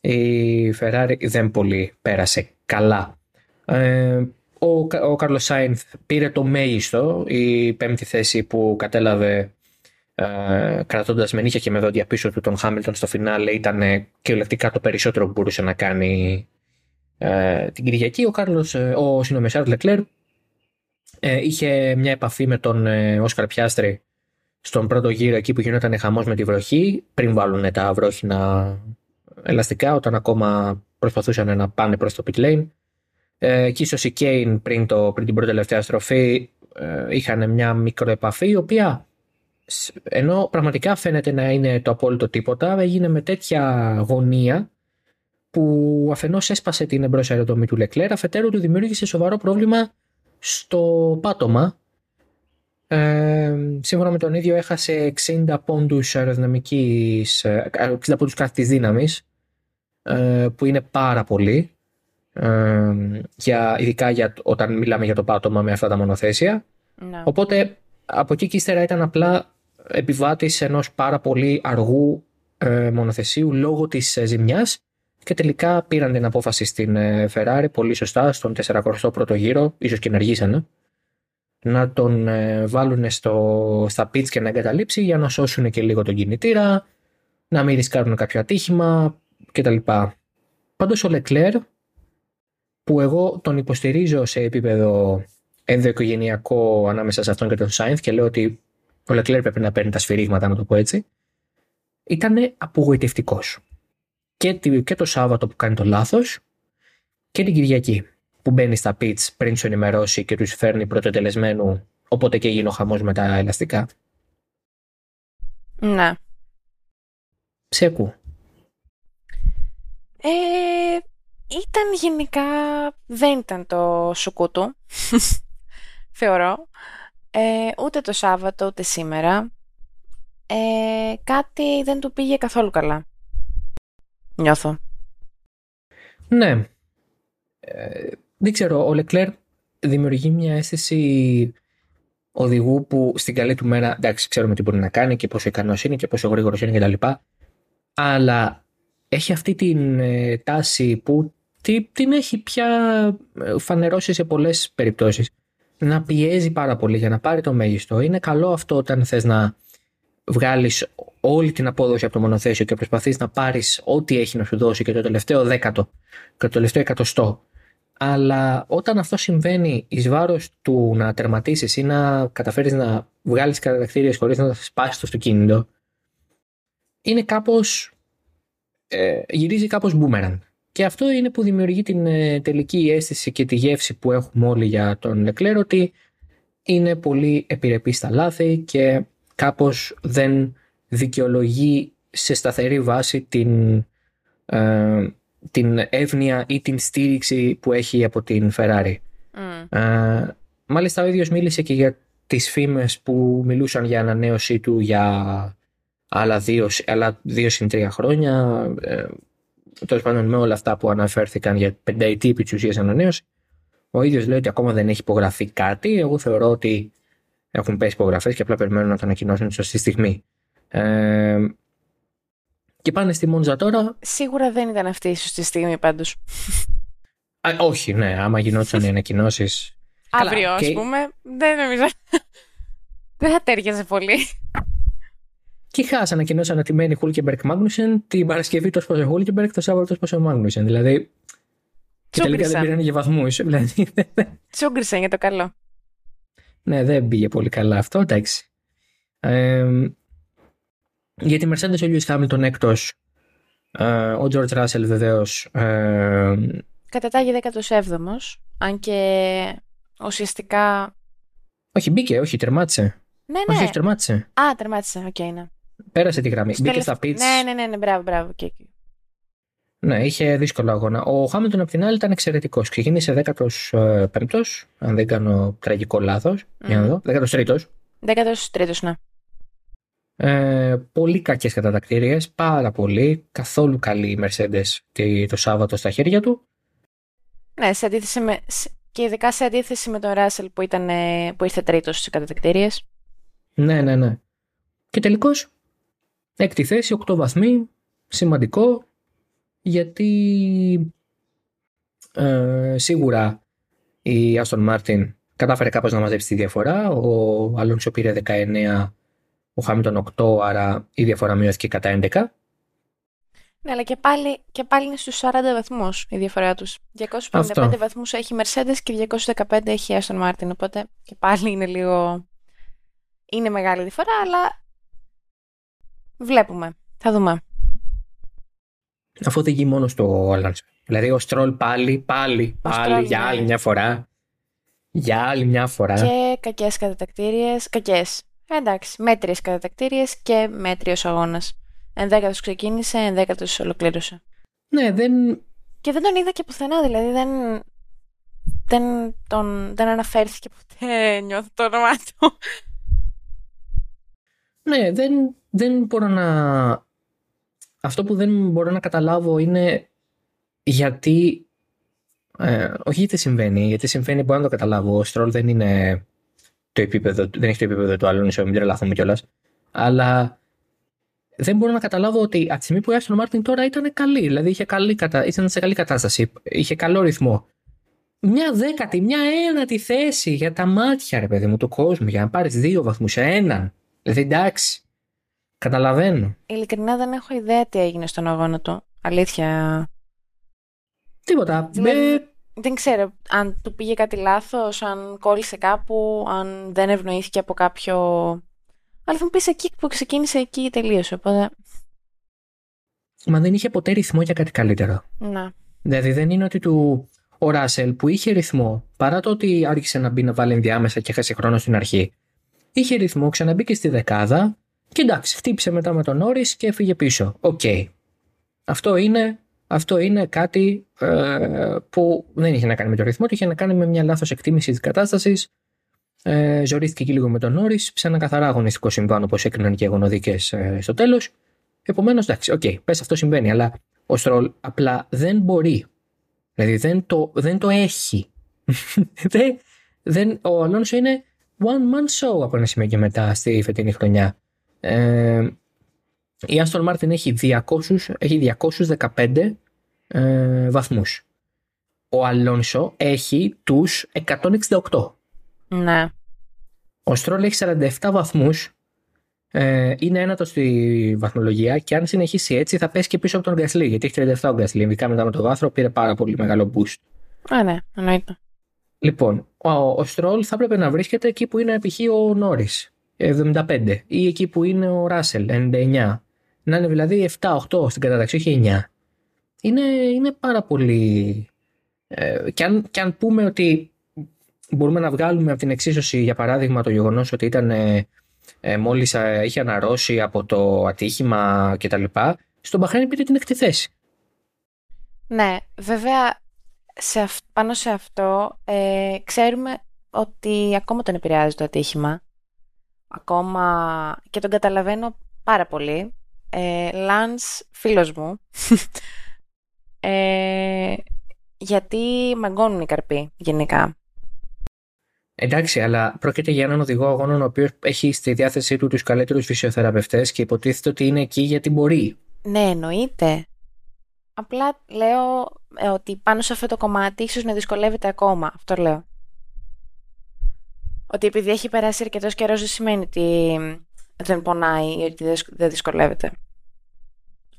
η Ferrari δεν πολύ πέρασε καλά. Ε, ο, ο Κάρλος Σάινθ πήρε το μέγιστο, η πέμπτη θέση που κατέλαβε ε, κρατώντας με νύχια και με δόντια πίσω του τον Χάμιλτον στο φινάλε ήταν κυριολεκτικά το περισσότερο που μπορούσε να κάνει ε, την Κυριακή. Ο Κάρλος, ε, ο συνομεσάρ Λεκλέρ ε, είχε μια επαφή με τον ε, Όσκαρ Πιάστρη στον πρώτο γύρο εκεί που γινόταν χαμός με τη βροχή πριν βάλουν τα βρόχινα ελαστικά όταν ακόμα προσπαθούσαν να πάνε προς το pit lane. Ε, εκεί στο Σικέιν πριν, το, πριν την πρώτη τελευταία στροφή ε, είχαν μια μικροεπαφή η οποία ενώ πραγματικά φαίνεται να είναι το απόλυτο τίποτα έγινε με τέτοια γωνία που αφενός έσπασε την εμπρός αεροδομή του Λεκλέρ αφετέρου του δημιούργησε σοβαρό πρόβλημα στο πάτωμα ε, σύμφωνα με τον ίδιο έχασε 60 πόντους αεροδυναμικής, 60 ε, πόντους κάθετης δύναμης ε, που είναι πάρα πολύ ε, για, ειδικά για, όταν μιλάμε για το πάτωμα με αυτά τα μονοθέσια. Ναι. Οπότε από εκεί και ύστερα ήταν απλά επιβάτης ενός πάρα πολύ αργού ε, μονοθεσίου λόγω της ε, ζημιάς και τελικά πήραν την απόφαση στην ε, Ferrari πολύ σωστά στον 41ο γύρο, ίσως και ενεργήσανε, να τον ε, βάλουν στο, στα pits και να εγκαταλείψει για να σώσουν και λίγο τον κινητήρα, να μην ρισκάρουν κάποιο ατύχημα κτλ. Πάντως ο Leclerc που εγώ τον υποστηρίζω σε επίπεδο ενδοοικογενειακό ανάμεσα σε αυτόν και τον Σάινθ και λέω ότι ο Leclerc πρέπει να παίρνει τα σφυρίγματα, να το πω έτσι, ήταν απογοητευτικός. Και, και το Σάββατο που κάνει το λάθος και την Κυριακή που μπαίνει στα pits πριν σου ενημερώσει και τους φέρνει πρωτοτελεσμένου, οπότε και γίνει ο χαμός με τα ελαστικά. Ναι. Σε ακούω. Ε, ήταν γενικά, δεν ήταν το σουκούτου, θεωρώ. Ε, ούτε το Σάββατο, ούτε σήμερα. Ε, κάτι δεν του πήγε καθόλου καλά. Νιώθω. Ναι. Ε, δεν ξέρω, ο Λεκλέρ δημιουργεί μια αίσθηση οδηγού που στην καλή του μέρα, εντάξει, ξέρουμε τι μπορεί να κάνει και πόσο ικανός είναι και πόσο γρήγορος είναι κτλ. Αλλά έχει αυτή την ε, τάση που τι, την έχει πια ε, φανερώσει σε πολλές περιπτώσεις να πιέζει πάρα πολύ για να πάρει το μέγιστο. Είναι καλό αυτό όταν θες να βγάλεις όλη την απόδοση από το μονοθέσιο και προσπαθείς να πάρεις ό,τι έχει να σου δώσει και το τελευταίο δέκατο και το τελευταίο εκατοστό. Αλλά όταν αυτό συμβαίνει εις βάρος του να τερματίσεις ή να καταφέρεις να βγάλεις κατακτήριες χωρίς να σπάσεις το αυτοκίνητο, είναι κάπως, ε, γυρίζει κάπως boomerang. Και αυτό είναι που δημιουργεί την ε, τελική αίσθηση και τη γεύση που έχουμε όλοι για τον Λεκλέρ ότι είναι πολύ επιρρεπής στα λάθη και κάπως δεν δικαιολογεί σε σταθερή βάση την, ε, την εύνοια ή την στήριξη που έχει από την Ferrari. Mm. Ε, μάλιστα ο ίδιος μίλησε και για τις φήμες που μιλούσαν για ανανέωσή του για άλλα δύο, άλλα δύο συν τρία χρόνια τέλος πάντων με όλα αυτά που αναφέρθηκαν για πενταετή επί της ουσίας ανανέωση, ο ίδιος λέει ότι ακόμα δεν έχει υπογραφεί κάτι. Εγώ θεωρώ ότι έχουν πέσει υπογραφές και απλά περιμένουν να το ανακοινώσουν τη σωστή στιγμή. Ε, και πάνε στη Μόντζα τώρα. Σίγουρα δεν ήταν αυτή η σωστή στιγμή πάντως. όχι, ναι, άμα γινόταν οι ανακοινώσεις. Αύριο, ας πούμε, δεν νομίζω. δεν θα τέριαζε πολύ. Και χάς ανακοινώσαν ότι μένει Χούλκεμπερκ Μάγνουσεν την Παρασκευή το σπόσε Χούλκεμπερκ, το Σάββατο το σπόσε Μάγνουσεν. Δηλαδή. Και τελικά δεν πήραν για βαθμούς. Δηλαδή. Τσούγκρισαν για το καλό. Ναι, δεν πήγε πολύ καλά αυτό, εντάξει. Ε, για τη Mercedes ο Lewis Hamilton έκτος. Ε, ο George Russell βεβαίως. Ε, Κατετάγη 17ο, αν και ουσιαστικά. Όχι, μπήκε, όχι, τερμάτισε. Ναι, ναι. Όχι, όχι, τερμάτισε. Α, τερμάτισε, OK, okay, ναι. Πέρασε τη γραμμή. Μπήκε στα pits. Ναι, ναι, ναι, ναι, μπράβο, μπράβο. Okay, okay. Ναι, είχε δύσκολο αγώνα. Ο Χάμιλτον απ' την άλλη ήταν εξαιρετικός. Ξεκίνησε 15ο, αν δεν κάνω τραγικό λάθος. Mm. Για να δω. 13ο. 13ο, ναι. Ε, πολύ κακές κατατακτήριες. Πάρα πολύ. Καθόλου καλή η Mercedes το Σάββατο στα χέρια του. Ναι, σε αντίθεση με, και ειδικά σε αντίθεση με τον Ράσελ που, ήταν, που ήρθε τρίτος στις κατατακτήριες. Ναι, ναι, ναι. Και τελικώς έκτη θέση, 8 βαθμοί. Σημαντικό γιατί ε, σίγουρα η Άστον Μάρτιν κατάφερε κάπως να μαζέψει τη διαφορά. Ο Αλόνσο πήρε 19, ο Χάμιλτον 8, άρα η διαφορά μειώθηκε κατά 11. Ναι, αλλά και πάλι, και πάλι είναι στους 40 βαθμούς η διαφορά τους. 255 Αυτό. βαθμούς έχει η Mercedes και 215 έχει η Aston Martin, οπότε και πάλι είναι λίγο... Είναι μεγάλη διαφορά, αλλά βλέπουμε. Θα δούμε αφού δεν γίνει μόνο στο Αλόνσο. Δηλαδή ο Στρόλ πάλι, πάλι, πάλι για άλλη ναι. μια φορά. Για άλλη μια φορά. Και κακές κατατακτήριες. Κακές. Εντάξει, μέτριες κατατακτήριες και μέτριο αγώνα. Ενδέκατο ξεκίνησε, ενδέκατο ολοκλήρωσε. Ναι, δεν. Και δεν τον είδα και πουθενά, δηλαδή δεν. Δεν, τον, δεν αναφέρθηκε ποτέ, νιώθω το όνομά του. Ναι, δεν, δεν μπορώ να αυτό που δεν μπορώ να καταλάβω είναι γιατί. Ε, όχι γιατί συμβαίνει, γιατί συμβαίνει μπορώ να το καταλάβω. Ο Στρόλ δεν είναι το επίπεδο, δεν έχει το επίπεδο του άλλου, μην τρελαθούμε κιόλας. Αλλά δεν μπορώ να καταλάβω ότι από τη στιγμή που η Άστον Μάρτιν τώρα ήταν καλή, δηλαδή είχε καλή, ήταν σε καλή κατάσταση, είχε καλό ρυθμό. Μια δέκατη, μια ένατη θέση για τα μάτια, ρε παιδί μου, του κόσμου, για να πάρεις δύο βαθμούς σε έναν. Δηλαδή εντάξει. Καταλαβαίνω. Ειλικρινά δεν έχω ιδέα τι έγινε στον αγώνα του. Αλήθεια. Τίποτα. Δηλαδή, Δεν ξέρω αν του πήγε κάτι λάθος, αν κόλλησε κάπου, αν δεν ευνοήθηκε από κάποιο... Αλλά θα μου πεις εκεί που ξεκίνησε εκεί τελείωσε, οπότε... Μα δεν είχε ποτέ ρυθμό για κάτι καλύτερο. Να. Δηλαδή δεν είναι ότι του... Ο Ράσελ που είχε ρυθμό, παρά το ότι άρχισε να μπει να βάλει ενδιάμεσα και χάσει χρόνο στην αρχή, είχε ρυθμό, ξαναμπήκε στη δεκάδα, και εντάξει, χτύπησε μετά με τον Νόρι και έφυγε πίσω. OK. Okay. Αυτό είναι, αυτό είναι κάτι ε, που δεν είχε να κάνει με το ρυθμό, είχε να κάνει με μια λάθος εκτίμηση της κατάστασης. Ε, ζορίστηκε και λίγο με τον Νόρι, σε ένα καθαρά αγωνιστικό συμβάν όπως έκριναν και οι αγωνοδίκες ε, στο τέλος. Επομένως, εντάξει, OK, okay, πες αυτό συμβαίνει, αλλά ο Στρολ απλά δεν μπορεί. Δηλαδή δεν το, δεν το έχει. δεν, δεν, ο Αλόνσο είναι one man show από ένα σημείο και μετά στη φετινή χρονιά. Ε, η Aston Martin έχει, 200, έχει 215 ε, βαθμούς. Ο Αλόνσο έχει τους 168. Ναι. Ο Στρόλ έχει 47 βαθμούς. Ε, είναι ένατος στη βαθμολογία και αν συνεχίσει έτσι θα πέσει και πίσω από τον Γκασλί. Γιατί έχει 37 ο Γκασλί. Ειδικά μετά με το βάθρο πήρε πάρα πολύ μεγάλο boost. Α, ναι, εννοείται. Λοιπόν, ο, ο Στρόλ θα έπρεπε να βρίσκεται εκεί που είναι π.χ. ο Νόρι. 75 ή εκεί που είναι ο Ράσελ 99. Να είναι δηλαδή 7-8 στην κατάταξη, όχι 9. Είναι, είναι πάρα πολύ. Ε, και, αν, και αν πούμε ότι μπορούμε να βγάλουμε από την εξίσωση, για παράδειγμα, το γεγονός ότι ήταν ε, ε, μόλις είχε αναρρώσει από το ατύχημα κτλ. Στον Μπαχρέιν πήρε την έκτη θέση. Ναι, βέβαια σε πάνω σε αυτό ε, ξέρουμε ότι ακόμα τον επηρεάζει το ατύχημα ακόμα και τον καταλαβαίνω πάρα πολύ. Ε, Λάνς, φίλος μου, ε, γιατί μαγκώνουν οι καρποί γενικά. Εντάξει, αλλά πρόκειται για έναν οδηγό αγώνων ο οποίος έχει στη διάθεσή του τους καλύτερους φυσιοθεραπευτές και υποτίθεται ότι είναι εκεί γιατί μπορεί. Ναι, εννοείται. Απλά λέω ε, ότι πάνω σε αυτό το κομμάτι ίσως να δυσκολεύεται ακόμα. Αυτό λέω ότι επειδή έχει περάσει αρκετός καιρός δεν σημαίνει ότι δεν πονάει ή ότι δεν δυσκολεύεται.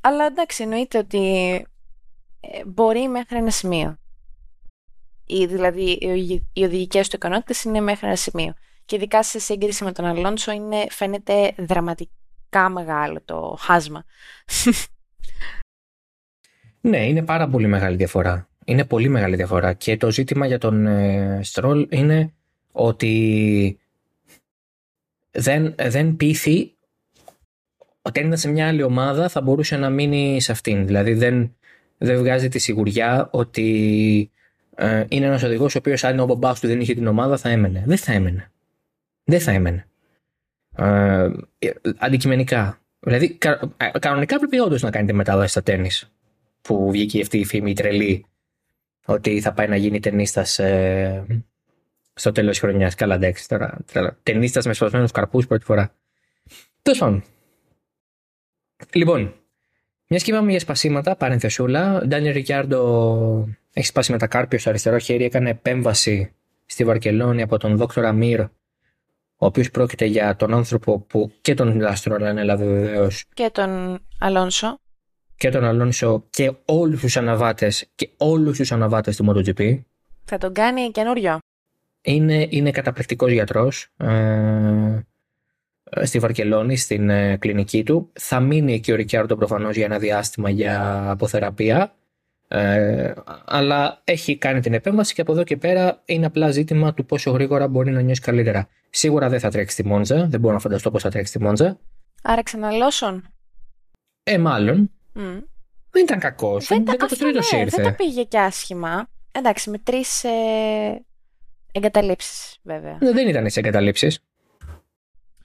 Αλλά εντάξει, εννοείται ότι ε, μπορεί μέχρι ένα σημείο. Ή, δηλαδή, οι οδηγικές του ικανότητες είναι μέχρι ένα σημείο. Και ειδικά σε σύγκριση με τον Αλόνσο είναι, φαίνεται δραματικά μεγάλο το χάσμα. Ναι, είναι πάρα πολύ μεγάλη διαφορά. Είναι πολύ μεγάλη διαφορά. Και το ζήτημα για τον ε, Στρόλ είναι ότι δεν, δεν πείθει ότι αν ήταν σε μια άλλη ομάδα θα μπορούσε να μείνει σε αυτήν. Δηλαδή δεν, δεν βγάζει τη σιγουριά ότι ε, είναι ένας οδηγός ο οποίος αν ο μπαμπά του δεν είχε την ομάδα θα έμενε. Δεν θα έμενε. Δεν θα έμενε. Ε, αντικειμενικά. Δηλαδή, κα, ε, κανονικά πρέπει όντως να κάνετε μετάβαση στα τέννη. Που βγήκε αυτή η φήμη η τρελή ότι θα πάει να γίνει ταινίστα ε, στο τέλος της χρονιάς. Καλά, εντάξει τώρα. Ταινίστας με σπασμένου καρπούς πρώτη φορά. Τέλος πάντων. Λοιπόν, μιας και είπαμε για σπασίματα, παρενθεσούλα. Ντάνιελ Ρικιάρντο έχει σπάσει με τα κάρπια στο αριστερό χέρι. Έκανε επέμβαση στη Βαρκελόνη από τον Δόκτωρα Μύρ, ο οποίος πρόκειται για τον άνθρωπο που και τον Λάστρο, αλλά είναι βεβαίως. Και τον Αλόνσο. Και τον Αλόνσο και όλους τους αναβάτες και όλους τους αναβάτες του MotoGP. Θα τον κάνει καινούριο. Είναι, είναι καταπληκτικός γιατρός ε, στη Βαρκελόνη, στην ε, κλινική του. Θα μείνει εκεί ο Ρικιάρντο προφανώς για ένα διάστημα για αποθεραπεία. Ε, αλλά έχει κάνει την επέμβαση και από εδώ και πέρα είναι απλά ζήτημα του πόσο γρήγορα μπορεί να νιώσει καλύτερα. Σίγουρα δεν θα τρέξει τη Μόντζα, δεν μπορώ να φανταστώ πώς θα τρέξει τη Μόντζα. Άρα ξαναλώσον. Ε, μάλλον. Δεν ήταν κακός. Δεν, δεν, ναι, δεν τα πήγε και άσχημα. Εντάξει, με τρεις ε, εγκαταλείψεις, βέβαια. Ναι, δεν ήταν σε εγκαταλείψεις.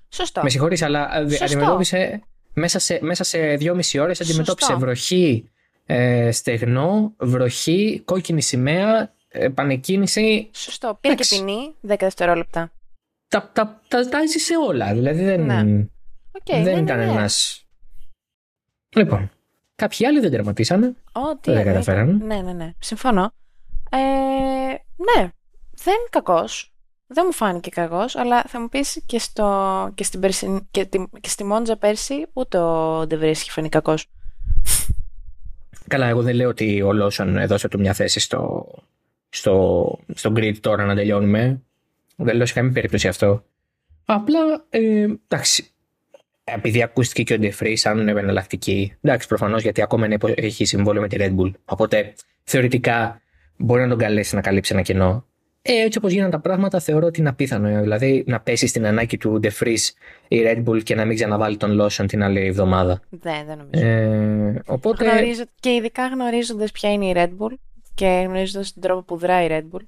Σωστό. Με συγχωρείς, αλλά ε, Σωστό. αντιμετώπισε μέσα σε, μέσα σε δυόμιση ώρες αντιμετώπισε βροχή, ε, στεγνό, βροχή, κόκκινη σημαία, επανεκκίνηση. Σωστό. Πήρε και ποινή 10 δευτερόλεπτα. Τα, τα, τα, τα έζησε όλα. Δηλαδή δεν, ναι. okay, δεν ναι, ήταν ναι, ναι. ένας. Λοιπόν. Κάποιοι άλλοι δεν τερματίσανε. Ό,τι δεν καταφέρανε. Ναι, ναι, ναι. Συμφωνώ. Ε, ναι, δεν είναι κακός. Δεν μου φάνηκε κακός, αλλά θα μου πεις και, στο, και, στην και, και στη Μόντζα πέρσι ούτε ο Ντεβρή έχει φανεί κακός. Καλά, εγώ δεν λέω ότι ο Λόσον έδωσε του μια θέση στο, στο, στο grid τώρα να τελειώνουμε. Δεν λέω σε καμία περίπτωση αυτό. Απλά, ε, εντάξει, επειδή ακούστηκε και ο Ντεφρή σαν εναλλακτική. Εντάξει, προφανώς γιατί ακόμα έχει συμβόλαιο με τη Red Bull. Οπότε θεωρητικά μπορεί να τον καλέσει να καλύψει ένα κενό. Ε, έτσι όπως γίνανε τα πράγματα, θεωρώ ότι είναι απίθανο. Δηλαδή να πέσει στην ανάγκη του De η Red Bull και να μην ξαναβάλει τον Lawson την άλλη εβδομάδα. Δεν, δεν νομίζω. Ε, οπότε... Γνωρίζω, και ειδικά γνωρίζοντας ποια είναι η Red Bull και γνωρίζοντας τον τρόπο που δράει η Red Bull.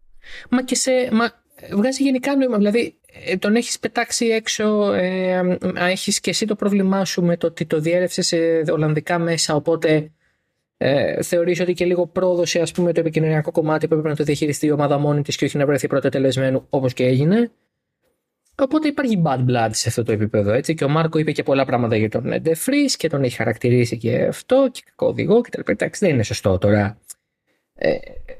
μα και σε. Μα, βγάζει γενικά νόημα. Δηλαδή, ε, τον έχεις πετάξει έξω. Ε, έχεις και εσύ το πρόβλημά σου με το ότι το διέρευσες σε Ολλανδικά μέσα. Οπότε ε, θεωρείς ότι και λίγο πρόδωσε ας πούμε το επικοινωνιακό κομμάτι που έπρεπε να το διαχειριστεί η ομάδα μόνη της και όχι να βρεθεί πρώτα τελεσμένου όπως και έγινε. Οπότε υπάρχει bad blood σε αυτό το επίπεδο έτσι και ο Μάρκο είπε και πολλά πράγματα για τον Ντεφρή και τον έχει χαρακτηρίσει και αυτό και κακό οδηγό και τα λοιπά. Εντάξει, δεν είναι σωστό τώρα. Ε,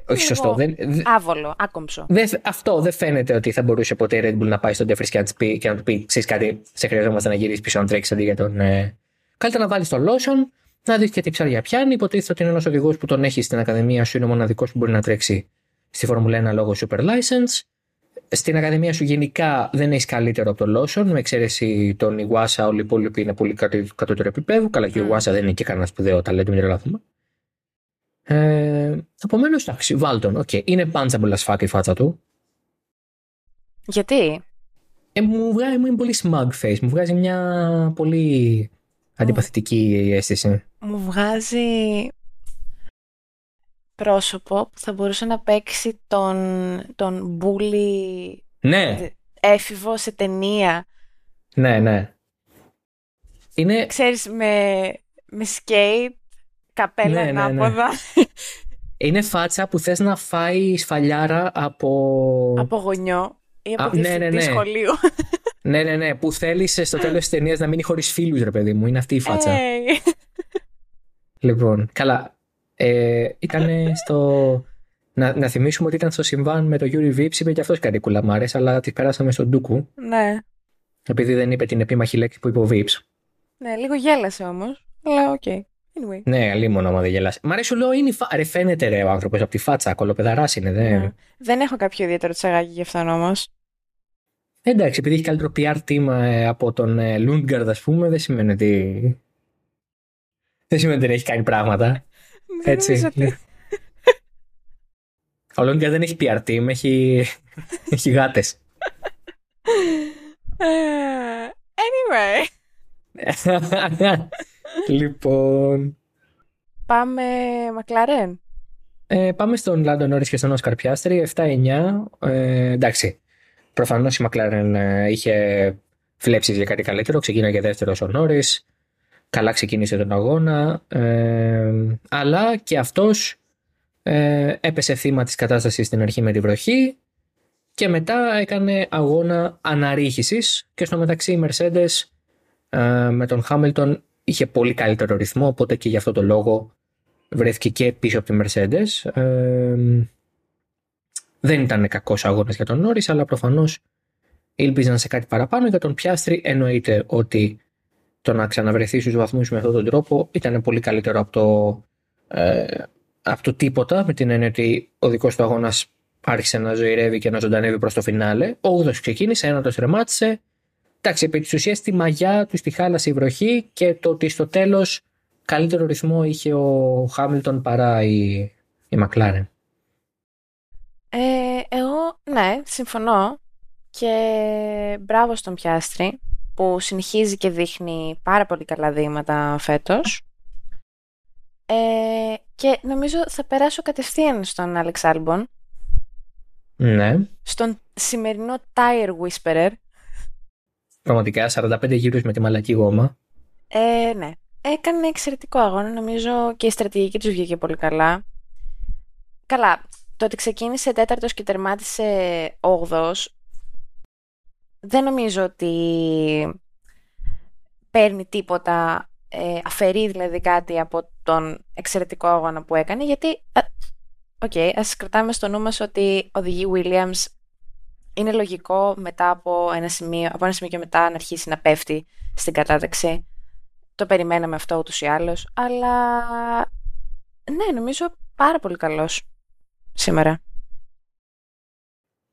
όχι σωστό. Δεν, άβολο, άκομψο. Δεν, αυτό δεν φαίνεται ότι θα μπορούσε ποτέ η Red Bull να πάει στον Ντεφρή και, να και να του πει: Ξέρεις κάτι, σε χρειαζόμαστε να γυρίσεις πίσω να τρέξεις αντί για τον. Ε... Καλύτερα να βάλεις τον Λόσον να δεις και τι ψάρια πιάνει. Υποτίθεται ότι είναι ένας οδηγός που τον έχει στην Ακαδημία σου, είναι ο μοναδικός που μπορεί να τρέξει στη Φόρμουλα 1 λόγω Super License. Στην Ακαδημία σου γενικά δεν έχεις καλύτερο από τον Lawson, με εξαίρεση τον Ιουάσα, όλοι οι υπόλοιποι είναι πολύ κατώτερο επίπεδο. Καλά, και ο Ιουάσα δεν είναι και κανένας σπουδαίο ταλέντο, μην τρελαθούμε. Ε, Επομένως, εντάξει, βάλτον. Okay. Είναι πάντζαμπολα σφάκη η φάτσα του. Γιατί; Ε, μου βγάζει μου είναι πολύ smug face. Μου βγάζει μια πολύ αντιπαθητική αίσθηση. Μου βγάζει πρόσωπο που θα μπορούσε να παίξει τον, τον μπούλι ναι. έφηβο σε ταινία. Ναι, ναι. Είναι... Ξέρεις, με, με σκέιτ, καπέλα ναι, ναι, ναι. Είναι φάτσα που θες να φάει σφαλιάρα από... Από γονιό ή από Α, ναι, ναι, ναι. σχολείο. Ναι, ναι, ναι. Που θέλεις στο τέλος της ταινίας να μείνει χωρίς φίλους, ρε παιδί μου. Είναι αυτή η φάτσα. Hey. Λοιπόν, καλά. Ε, ήταν στο. Να, να θυμίσουμε ότι ήταν στο συμβάν με το Yuri Vips, είπε και αυτός κάτι κουλαμάρες, αλλά τις περάσαμε στο ντούκου. Ναι. Επειδή δεν είπε την επίμαχη λέξη που είπε ο Vips. Ναι, λίγο γέλασε όμως. Αλλά OK. Okay. Anyway. Ναι, αλίμονο άμα δεν γελάσει. Μ' αρέσει, λέω, είναι η φα... Ρε, φαίνεται ρε ο άνθρωπος από τη φάτσα. Κωλοπαιδαράς είναι, δε. Ναι. Δεν έχω κάποιο ιδιαίτερο τσαγάκι γι' αυτόν όμως. Εντάξει, επειδή έχει καλύτερο PR team ε, από τον ε, Lundgaard, ας πούμε, δεν σημαίνει ότι. Δεν σημαίνει ότι δεν έχει κάνει πράγματα. Δεν Έτσι. νομίζω ότι- Ο Lundgaard δεν έχει PR team, έχει, έχει γάτες. Ε, anyway. λοιπόν. Πάμε Μακλαρέν. Ε, πάμε στον Λάντο Νόρι και στον Όσκαρ Πιάστρη. 7-9. Ε, εντάξει. Προφανώς η McLaren ε, είχε βλέψεις για κάτι καλύτερο. Ξεκίνησε δεύτερος ο Νόρι. Καλά ξεκίνησε τον αγώνα. Ε, αλλά και αυτός ε, έπεσε θύμα της κατάστασης στην αρχή με τη βροχή και μετά έκανε αγώνα αναρρίχησης και στο μεταξύ η Mercedes ε, με τον Χάμιλτον είχε πολύ καλύτερο ρυθμό οπότε και γι' αυτό το λόγο βρέθηκε και πίσω από τη Mercedes. Ε, δεν ήταν κακός αγώνας για τον Νόρις αλλά προφανώς ήλπιζαν σε κάτι παραπάνω για τον Πιάστρη εννοείται ότι το να ξαναβρεθείς στους βαθμούς με αυτόν τον τρόπο ήταν πολύ καλύτερο από το, ε, από το τίποτα με την έννοια ότι ο δικός του αγώνας άρχισε να ζωηρεύει και να ζωντανεύει προς το φινάλε. Ο 8 ξεκίνησε, ένα το στρεμάτισε. Εντάξει, επί της ουσίας τη μαγιά του στη χάλασε η βροχή και το ότι στο τέλος καλύτερο ρυθμό είχε ο Χάμιλτον παρά η, η McLaren. Ε, εγώ, ναι, συμφωνώ. Και μπράβο στον Πιάστρη που συνεχίζει και δείχνει πάρα πολύ καλά δείγματα φέτος. Ε, και νομίζω θα περάσω κατευθείαν στον Alex Albon, Ναι, στον σημερινό Tire Whisperer. πραγματικά 45 γύρους με τη μαλακή γόμα. Ε, ναι. Έκανε εξαιρετικό αγώνα. Νομίζω και η στρατηγική τους βγήκε πολύ καλά. Καλά. Το ότι ξεκίνησε τέταρτος και τερμάτισε όγδοος δεν νομίζω ότι παίρνει τίποτα, ε, αφαιρεί δηλαδή κάτι από τον εξαιρετικό αγώνα που έκανε, γιατί, α, οκ, ας κρατάμε στο νου μας ότι οδηγεί Williams είναι λογικό μετά από ένα σημείο, από ένα σημείο και μετά να αρχίσει να πέφτει στην κατάταξη. Το περιμέναμε αυτό ούτως ή άλλως, αλλά ναι, νομίζω πάρα πολύ καλός σήμερα.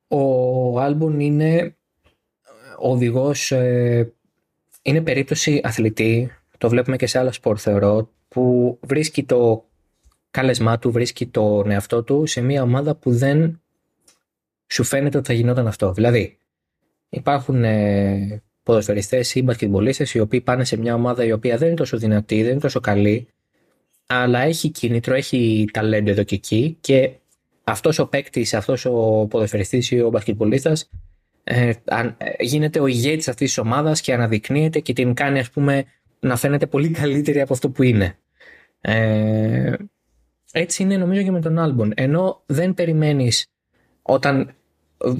Ο Άλμπον είναι ο οδηγός, ε, είναι περίπτωση αθλητή, το βλέπουμε και σε άλλα σπορ θεωρώ, που βρίσκει το κάλεσμά του, βρίσκει τον εαυτό του σε μια ομάδα που δεν σου φαίνεται ότι θα γινόταν αυτό. Δηλαδή, υπάρχουν ε, ποδοσφαιριστές ή μπασκετμπολίστες οι οποίοι πάνε σε μια ομάδα η οποία δεν είναι τόσο δυνατή, δεν είναι τόσο καλή, αλλά έχει κίνητρο, έχει ταλέντο εδώ και εκεί και αυτός ο παίκτης, αυτός ο ποδοσφαιριστής ή ο μπασκετμπολίστας ε, αν- ε, γίνεται ο ηγέτης αυτής της ομάδας και αναδεικνύεται και την κάνει ας πούμε να φαίνεται πολύ καλύτερη από αυτό που είναι. Ε, έτσι είναι νομίζω και με τον Άλμπον. Ενώ δεν περιμένεις όταν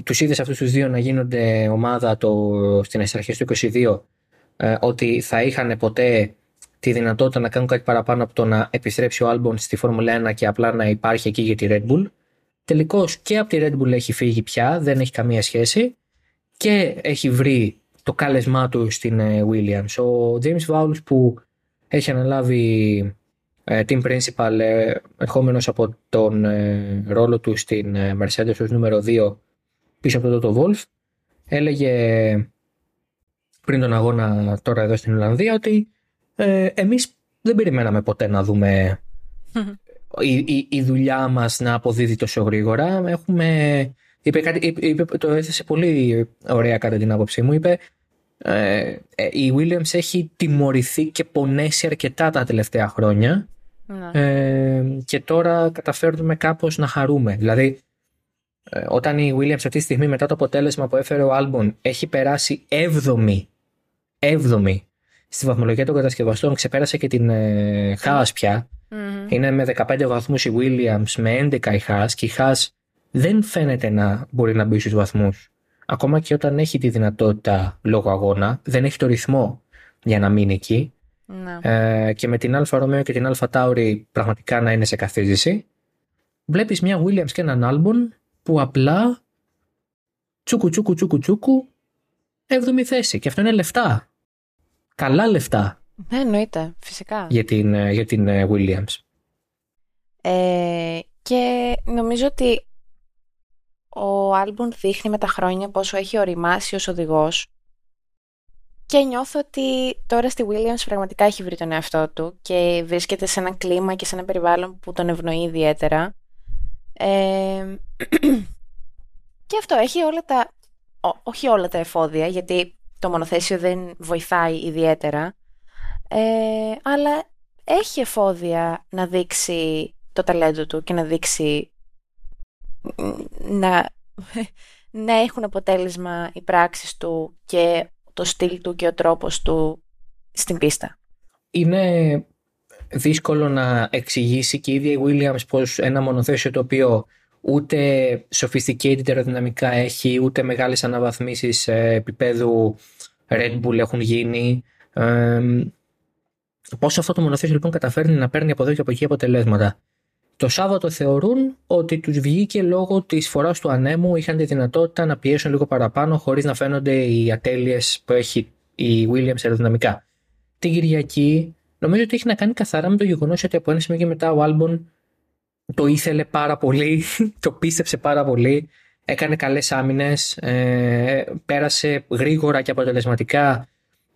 τους είδες αυτούς τους δύο να γίνονται ομάδα το, στην αρχές του 22 ε, ότι θα είχαν ποτέ τη δυνατότητα να κάνουν κάτι παραπάνω από το να επιστρέψει ο Άλμπον στη Φόρμουλα 1 και απλά να υπάρχει εκεί για τη Red Bull. Τελικώς και από τη Red Bull έχει φύγει πια, δεν έχει καμία σχέση και έχει βρει το κάλεσμά του στην ε, Williams. Ο James Vowles που έχει αναλάβει ε, team principal ε, ερχόμενος από τον ε, ρόλο του στην ε, Mercedes ως νούμερο 2 πίσω από το Toto Wolff έλεγε πριν τον αγώνα τώρα εδώ στην Ολλανδία ότι ε, εμείς δεν περιμέναμε ποτέ να δούμε η, η, η δουλειά μας να αποδίδει τόσο γρήγορα. Έχουμε, είπε, κάτι, είπε, είπε- το έθεσε πολύ ωραία κατά την άποψή μου. Είπε ε, ε, η Williams έχει τιμωρηθεί και πονέσει αρκετά τα τελευταία χρόνια Ναι. ε, και τώρα καταφέρνουμε κάπως να χαρούμε. Δηλαδή, ε, όταν η Williams αυτή τη στιγμή μετά το αποτέλεσμα που έφερε ο Albon έχει περάσει 7η, 7η στη βαθμολογία των κατασκευαστών, ξεπέρασε και την ε, Haas πια. Μμμ. Είναι με 15 βαθμούς η Williams, με 11 η Haas και η Haas δεν φαίνεται να μπορεί να μπει στους βαθμούς. Ακόμα και όταν έχει τη δυνατότητα λόγω αγώνα, δεν έχει το ρυθμό για να μείνει εκεί. Ναι. Ε, και με την Alfa Romeo και την AlphaTauri πραγματικά να είναι σε καθίζηση. Βλέπεις μια Williams και έναν Albon που απλά τσούκου τσούκου τσούκου τσούκου 7η θέση. Και αυτό είναι λεφτά. Καλά λεφτά. Ναι, εννοείται, φυσικά. Για την, ε, για την ε, Williams. Ε, και νομίζω ότι ο Άλμπον δείχνει με τα χρόνια πόσο έχει οριμάσει ως οδηγός και νιώθω ότι τώρα στη Williams πραγματικά έχει βρει τον εαυτό του και βρίσκεται σε ένα κλίμα και σε ένα περιβάλλον που τον ευνοεί ιδιαίτερα. Ε, και αυτό έχει όλα τα, όχι όλα τα εφόδια, γιατί το μονοθέσιο δεν βοηθάει ιδιαίτερα, ε, αλλά έχει εφόδια να δείξει το ταλέντο του και να δείξει να, να έχουν αποτέλεσμα οι πράξεις του και το στυλ του και ο τρόπος του στην πίστα. Είναι δύσκολο να εξηγήσει και η ίδια η Williams πως ένα μονοθέσιο το οποίο ούτε sophisticated αεροδυναμικά έχει, ούτε μεγάλες αναβαθμίσεις επίπεδου Red Bull έχουν γίνει. Ε, πώς αυτό το μονοθέσιο λοιπόν καταφέρνει να παίρνει από εδώ και από εκεί αποτελέσματα; Το Σάββατο θεωρούν ότι τους βγήκε λόγω της φοράς του ανέμου, είχαν τη δυνατότητα να πιέσουν λίγο παραπάνω χωρίς να φαίνονται οι ατέλειες που έχει η Williams αεροδυναμικά. Την Κυριακή νομίζω ότι έχει να κάνει καθαρά με το γεγονός ότι από ένα σημείο και μετά ο Άλμπον το ήθελε πάρα πολύ, το πίστεψε πάρα πολύ, έκανε καλές άμυνες, ε, πέρασε γρήγορα και αποτελεσματικά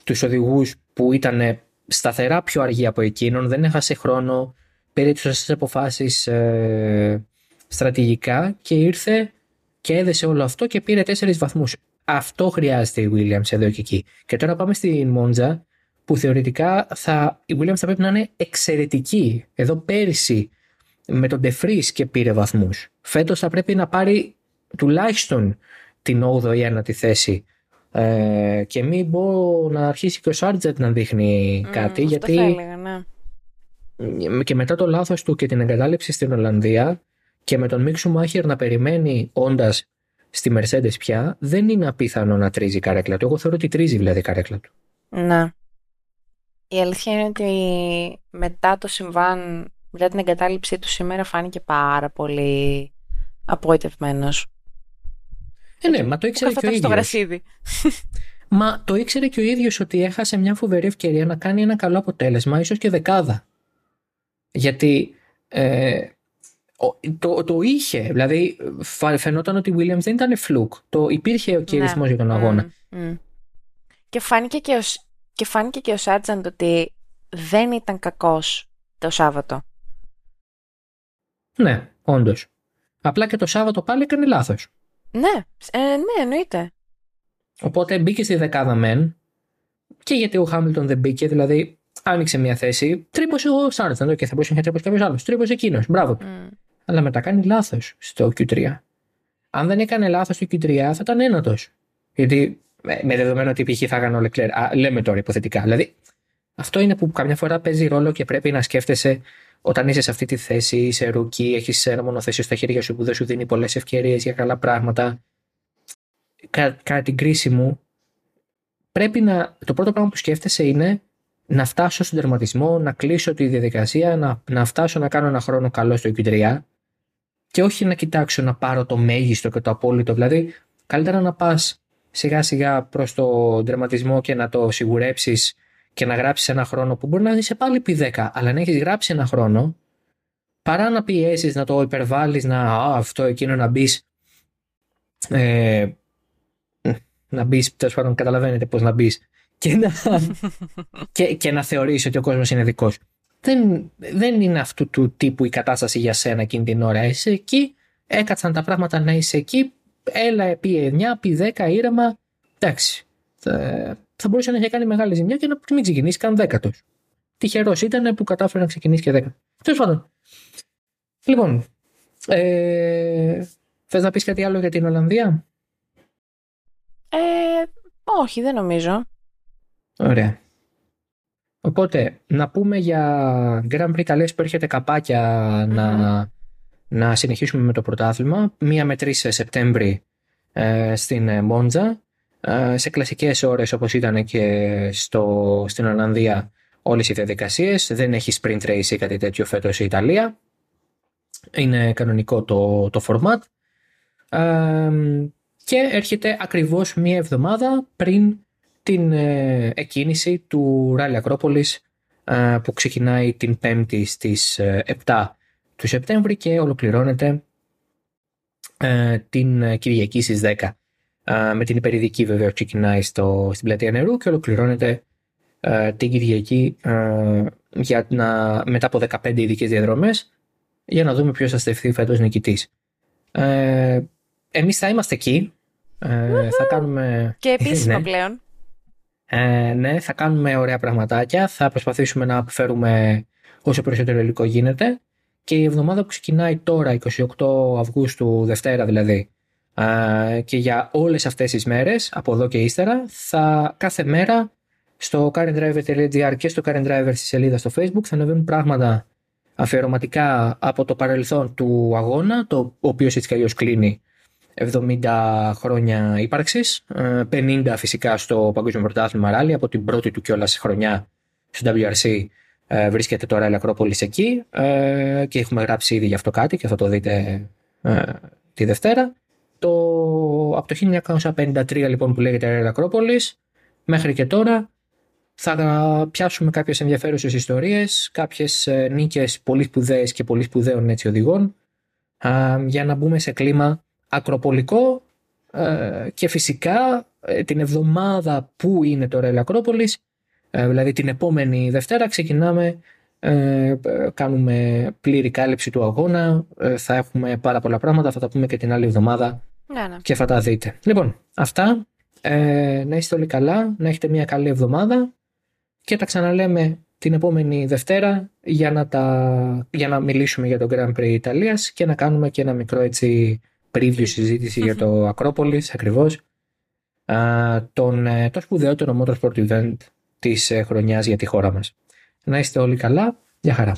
τους οδηγούς που ήταν σταθερά πιο αργοί από εκείνον, δεν έχασε χρόνο, πήρε τις σωστές αποφάσεις ε, στρατηγικά και ήρθε και έδεσε όλο αυτό και πήρε τέσσερις βαθμούς. Αυτό χρειάζεται η Williams εδώ και εκεί. Και τώρα πάμε στην Μόντζα που θεωρητικά θα, η Williams θα πρέπει να είναι εξαιρετική. Εδώ πέρυσι με τον Ντεφρί και πήρε βαθμούς. Φέτος θα πρέπει να πάρει τουλάχιστον την 8η ή 9η θέση ε, και μην μπορώ να αρχίσει και ο Σάρτζετ να δείχνει κάτι γιατί θα έλεγα, ναι και μετά το λάθος του και την εγκατάλειψη στην Ολλανδία και με τον Μίξου Μάχερ να περιμένει όντας στη Mercedes πια, δεν είναι απίθανο να τρίζει η καρέκλα του. Εγώ θεωρώ ότι τρίζει δηλαδή η καρέκλα του. Να. Η αλήθεια είναι ότι μετά το συμβάν, μετά την εγκατάλειψή του σήμερα φάνηκε πάρα πολύ απογοητευμένος. Ε, ναι, μα το ήξερε και ο ίδιος. γρασίδι. Μα το ήξερε και ο ίδιος ότι έχασε μια φοβερή ευκαιρία να κάνει ένα καλό αποτέλεσμα, ίσως και δεκάδα. Γιατί ε, το, το είχε, δηλαδή φαινόταν ότι η Williams δεν ήταν φλουκ. Το υπήρχε ο κυρισμό ναι. για τον αγώνα. Και φάνηκε και ο, και φάνηκε και ο Σάρτζαντ ότι δεν ήταν κακός το Σάββατο. Ναι, όντως. Απλά και το Σάββατο πάλι έκανε λάθος. Ναι, ε, ναι, εννοείται. Οπότε μπήκε στη δεκάδα μεν. Και γιατί ο Χάμιλτον δεν μπήκε, δηλαδή άνοιξε μια θέση, τρύπωσε ο Σάρτσαν. Και θα μπορούσε να τρύπωσε κάποιος άλλος. Τρύπωσε εκείνος. Μπράβο του. Mm. Αλλά μετά κάνει λάθος στο Q3. Αν δεν έκανε λάθος στο Q3, θα ήταν ένατος. Γιατί με δεδομένο ότι π.χ. θα έκανε ο Λεκλέρ. Λέμε τώρα υποθετικά. Δηλαδή, αυτό είναι που καμιά φορά παίζει ρόλο και πρέπει να σκέφτεσαι όταν είσαι σε αυτή τη θέση, είσαι ρουκί, έχεις ένα μονοθέσιο στα χέρια σου που δεν σου δίνει πολλές ευκαιρίες για καλά πράγματα. Κατά την κρίση μου, πρέπει να. Το πρώτο πράγμα που σκέφτεσαι είναι να φτάσω στον τερματισμό, να κλείσω τη διαδικασία, να, να φτάσω να κάνω ένα χρόνο καλό στο Q3 και όχι να κοιτάξω να πάρω το μέγιστο και το απόλυτο. Δηλαδή, καλύτερα να πας σιγά σιγά προς τον τερματισμό και να το σιγουρέψεις και να γράψεις ένα χρόνο που μπορεί να είσαι πάλι πι 10, αλλά να έχεις γράψει ένα χρόνο, παρά να πιέσεις να το υπερβάλλεις, να α, αυτό εκείνο να μπεις. Ε, να μπεις, τέλος πάντων, καταλαβαίνετε πώς να μπεις και να, και, και να θεωρήσει ότι ο κόσμος είναι δικός. Δεν, δεν είναι αυτού του τύπου η κατάσταση για σένα εκείνη την ώρα. Είσαι εκεί, έκατσαν τα πράγματα να είσαι εκεί, έλα επί 9, επί 10 ήρεμα. Εντάξει, θα, θα μπορούσε να έχει κάνει μεγάλη ζημιά και να μην ξεκινήσει καν δέκατος. Τυχερός ήταν που κατάφερε να ξεκινήσει και δέκατος. Τέλος πάντων. Λοιπόν, ε, θες να πεις κάτι άλλο για την Ολλανδία; Ε, όχι, δεν νομίζω. Ωραία. Οπότε, να πούμε για Grand Prix καλές που έρχεται να, να συνεχίσουμε με το πρωτάθλημα. Μία με 3 Σεπτέμβρη ε, στην ε, Μόντζα. Ε, σε κλασικές ώρες όπως ήταν και στο, στην Ολλανδία όλες οι διαδικασίες. Δεν έχει sprint race ή κάτι τέτοιο φέτος η Ιταλία. Είναι κανονικό το, το format. και έρχεται ακριβώς μία εβδομάδα πριν την ε, εκκίνηση του Ράλι Ακρόπολης ε, που ξεκινάει την 5η στις 7 του Σεπτέμβρη και ολοκληρώνεται την Κυριακή στις 10. Με την υπερηδική βέβαια ξεκινάει στο, στην πλατεία νερού και ολοκληρώνεται την Κυριακή για να, μετά από 15 ειδικές διαδρομές για να δούμε ποιος θα στεφθεί φέτος νικητής. Ε, εμείς θα είμαστε εκεί. Ε, θα κάνουμε... Και επίσημα ναι. πλέον. Ε, ναι, θα κάνουμε ωραία πραγματάκια. Θα προσπαθήσουμε να φέρουμε όσο περισσότερο υλικό γίνεται. Και η εβδομάδα που ξεκινάει τώρα, 28 Αυγούστου, Δευτέρα δηλαδή, ε, και για όλες αυτές τις μέρες, από εδώ και ύστερα, θα κάθε μέρα στο currentdriver.gr και στο currentdriver στη σελίδα στο facebook θα ανεβαίνουν πράγματα αφιερωματικά από το παρελθόν του αγώνα, το οποίος έτσι κι αλλιώς κλείνει 70 χρόνια ύπαρξης, 50 ε, φυσικά στο Παγκόσμιο Πρωτάθλημα Ράλι, από την πρώτη του κιόλας χρονιά στο WRC ε, βρίσκεται τώρα η Ακρόπολης εκεί ε, και έχουμε γράψει ήδη γι' αυτό κάτι και θα το δείτε τη Δευτέρα. Το, από το 1953 λοιπόν που λέγεται η Ακρόπολης μέχρι και τώρα θα πιάσουμε κάποιες ενδιαφέρουσες ιστορίες, κάποιες νίκες πολύ σπουδαίες και πολύ σπουδαίων έτσι οδηγών για να μπούμε σε κλίμα ακροπολικό ε, και φυσικά ε, την εβδομάδα που είναι τώρα η Ακρόπολης, ε, δηλαδή την επόμενη Δευτέρα ξεκινάμε, κάνουμε πλήρη κάλυψη του αγώνα, θα έχουμε πάρα πολλά πράγματα, θα τα πούμε και την άλλη εβδομάδα ναι, ναι. και θα τα δείτε. Λοιπόν, αυτά, να είστε όλοι καλά, να έχετε μια καλή εβδομάδα και τα ξαναλέμε την επόμενη Δευτέρα για να, τα, για να μιλήσουμε για τον Grand Prix Ιταλίας και να κάνουμε και ένα μικρό έτσι preview συζήτηση για το Ακρόπολης ακριβώς τον, ε, το σπουδαιότερο motorsport event της ε, χρονιάς για τη χώρα μας. Να είστε όλοι καλά. Γεια χαρά.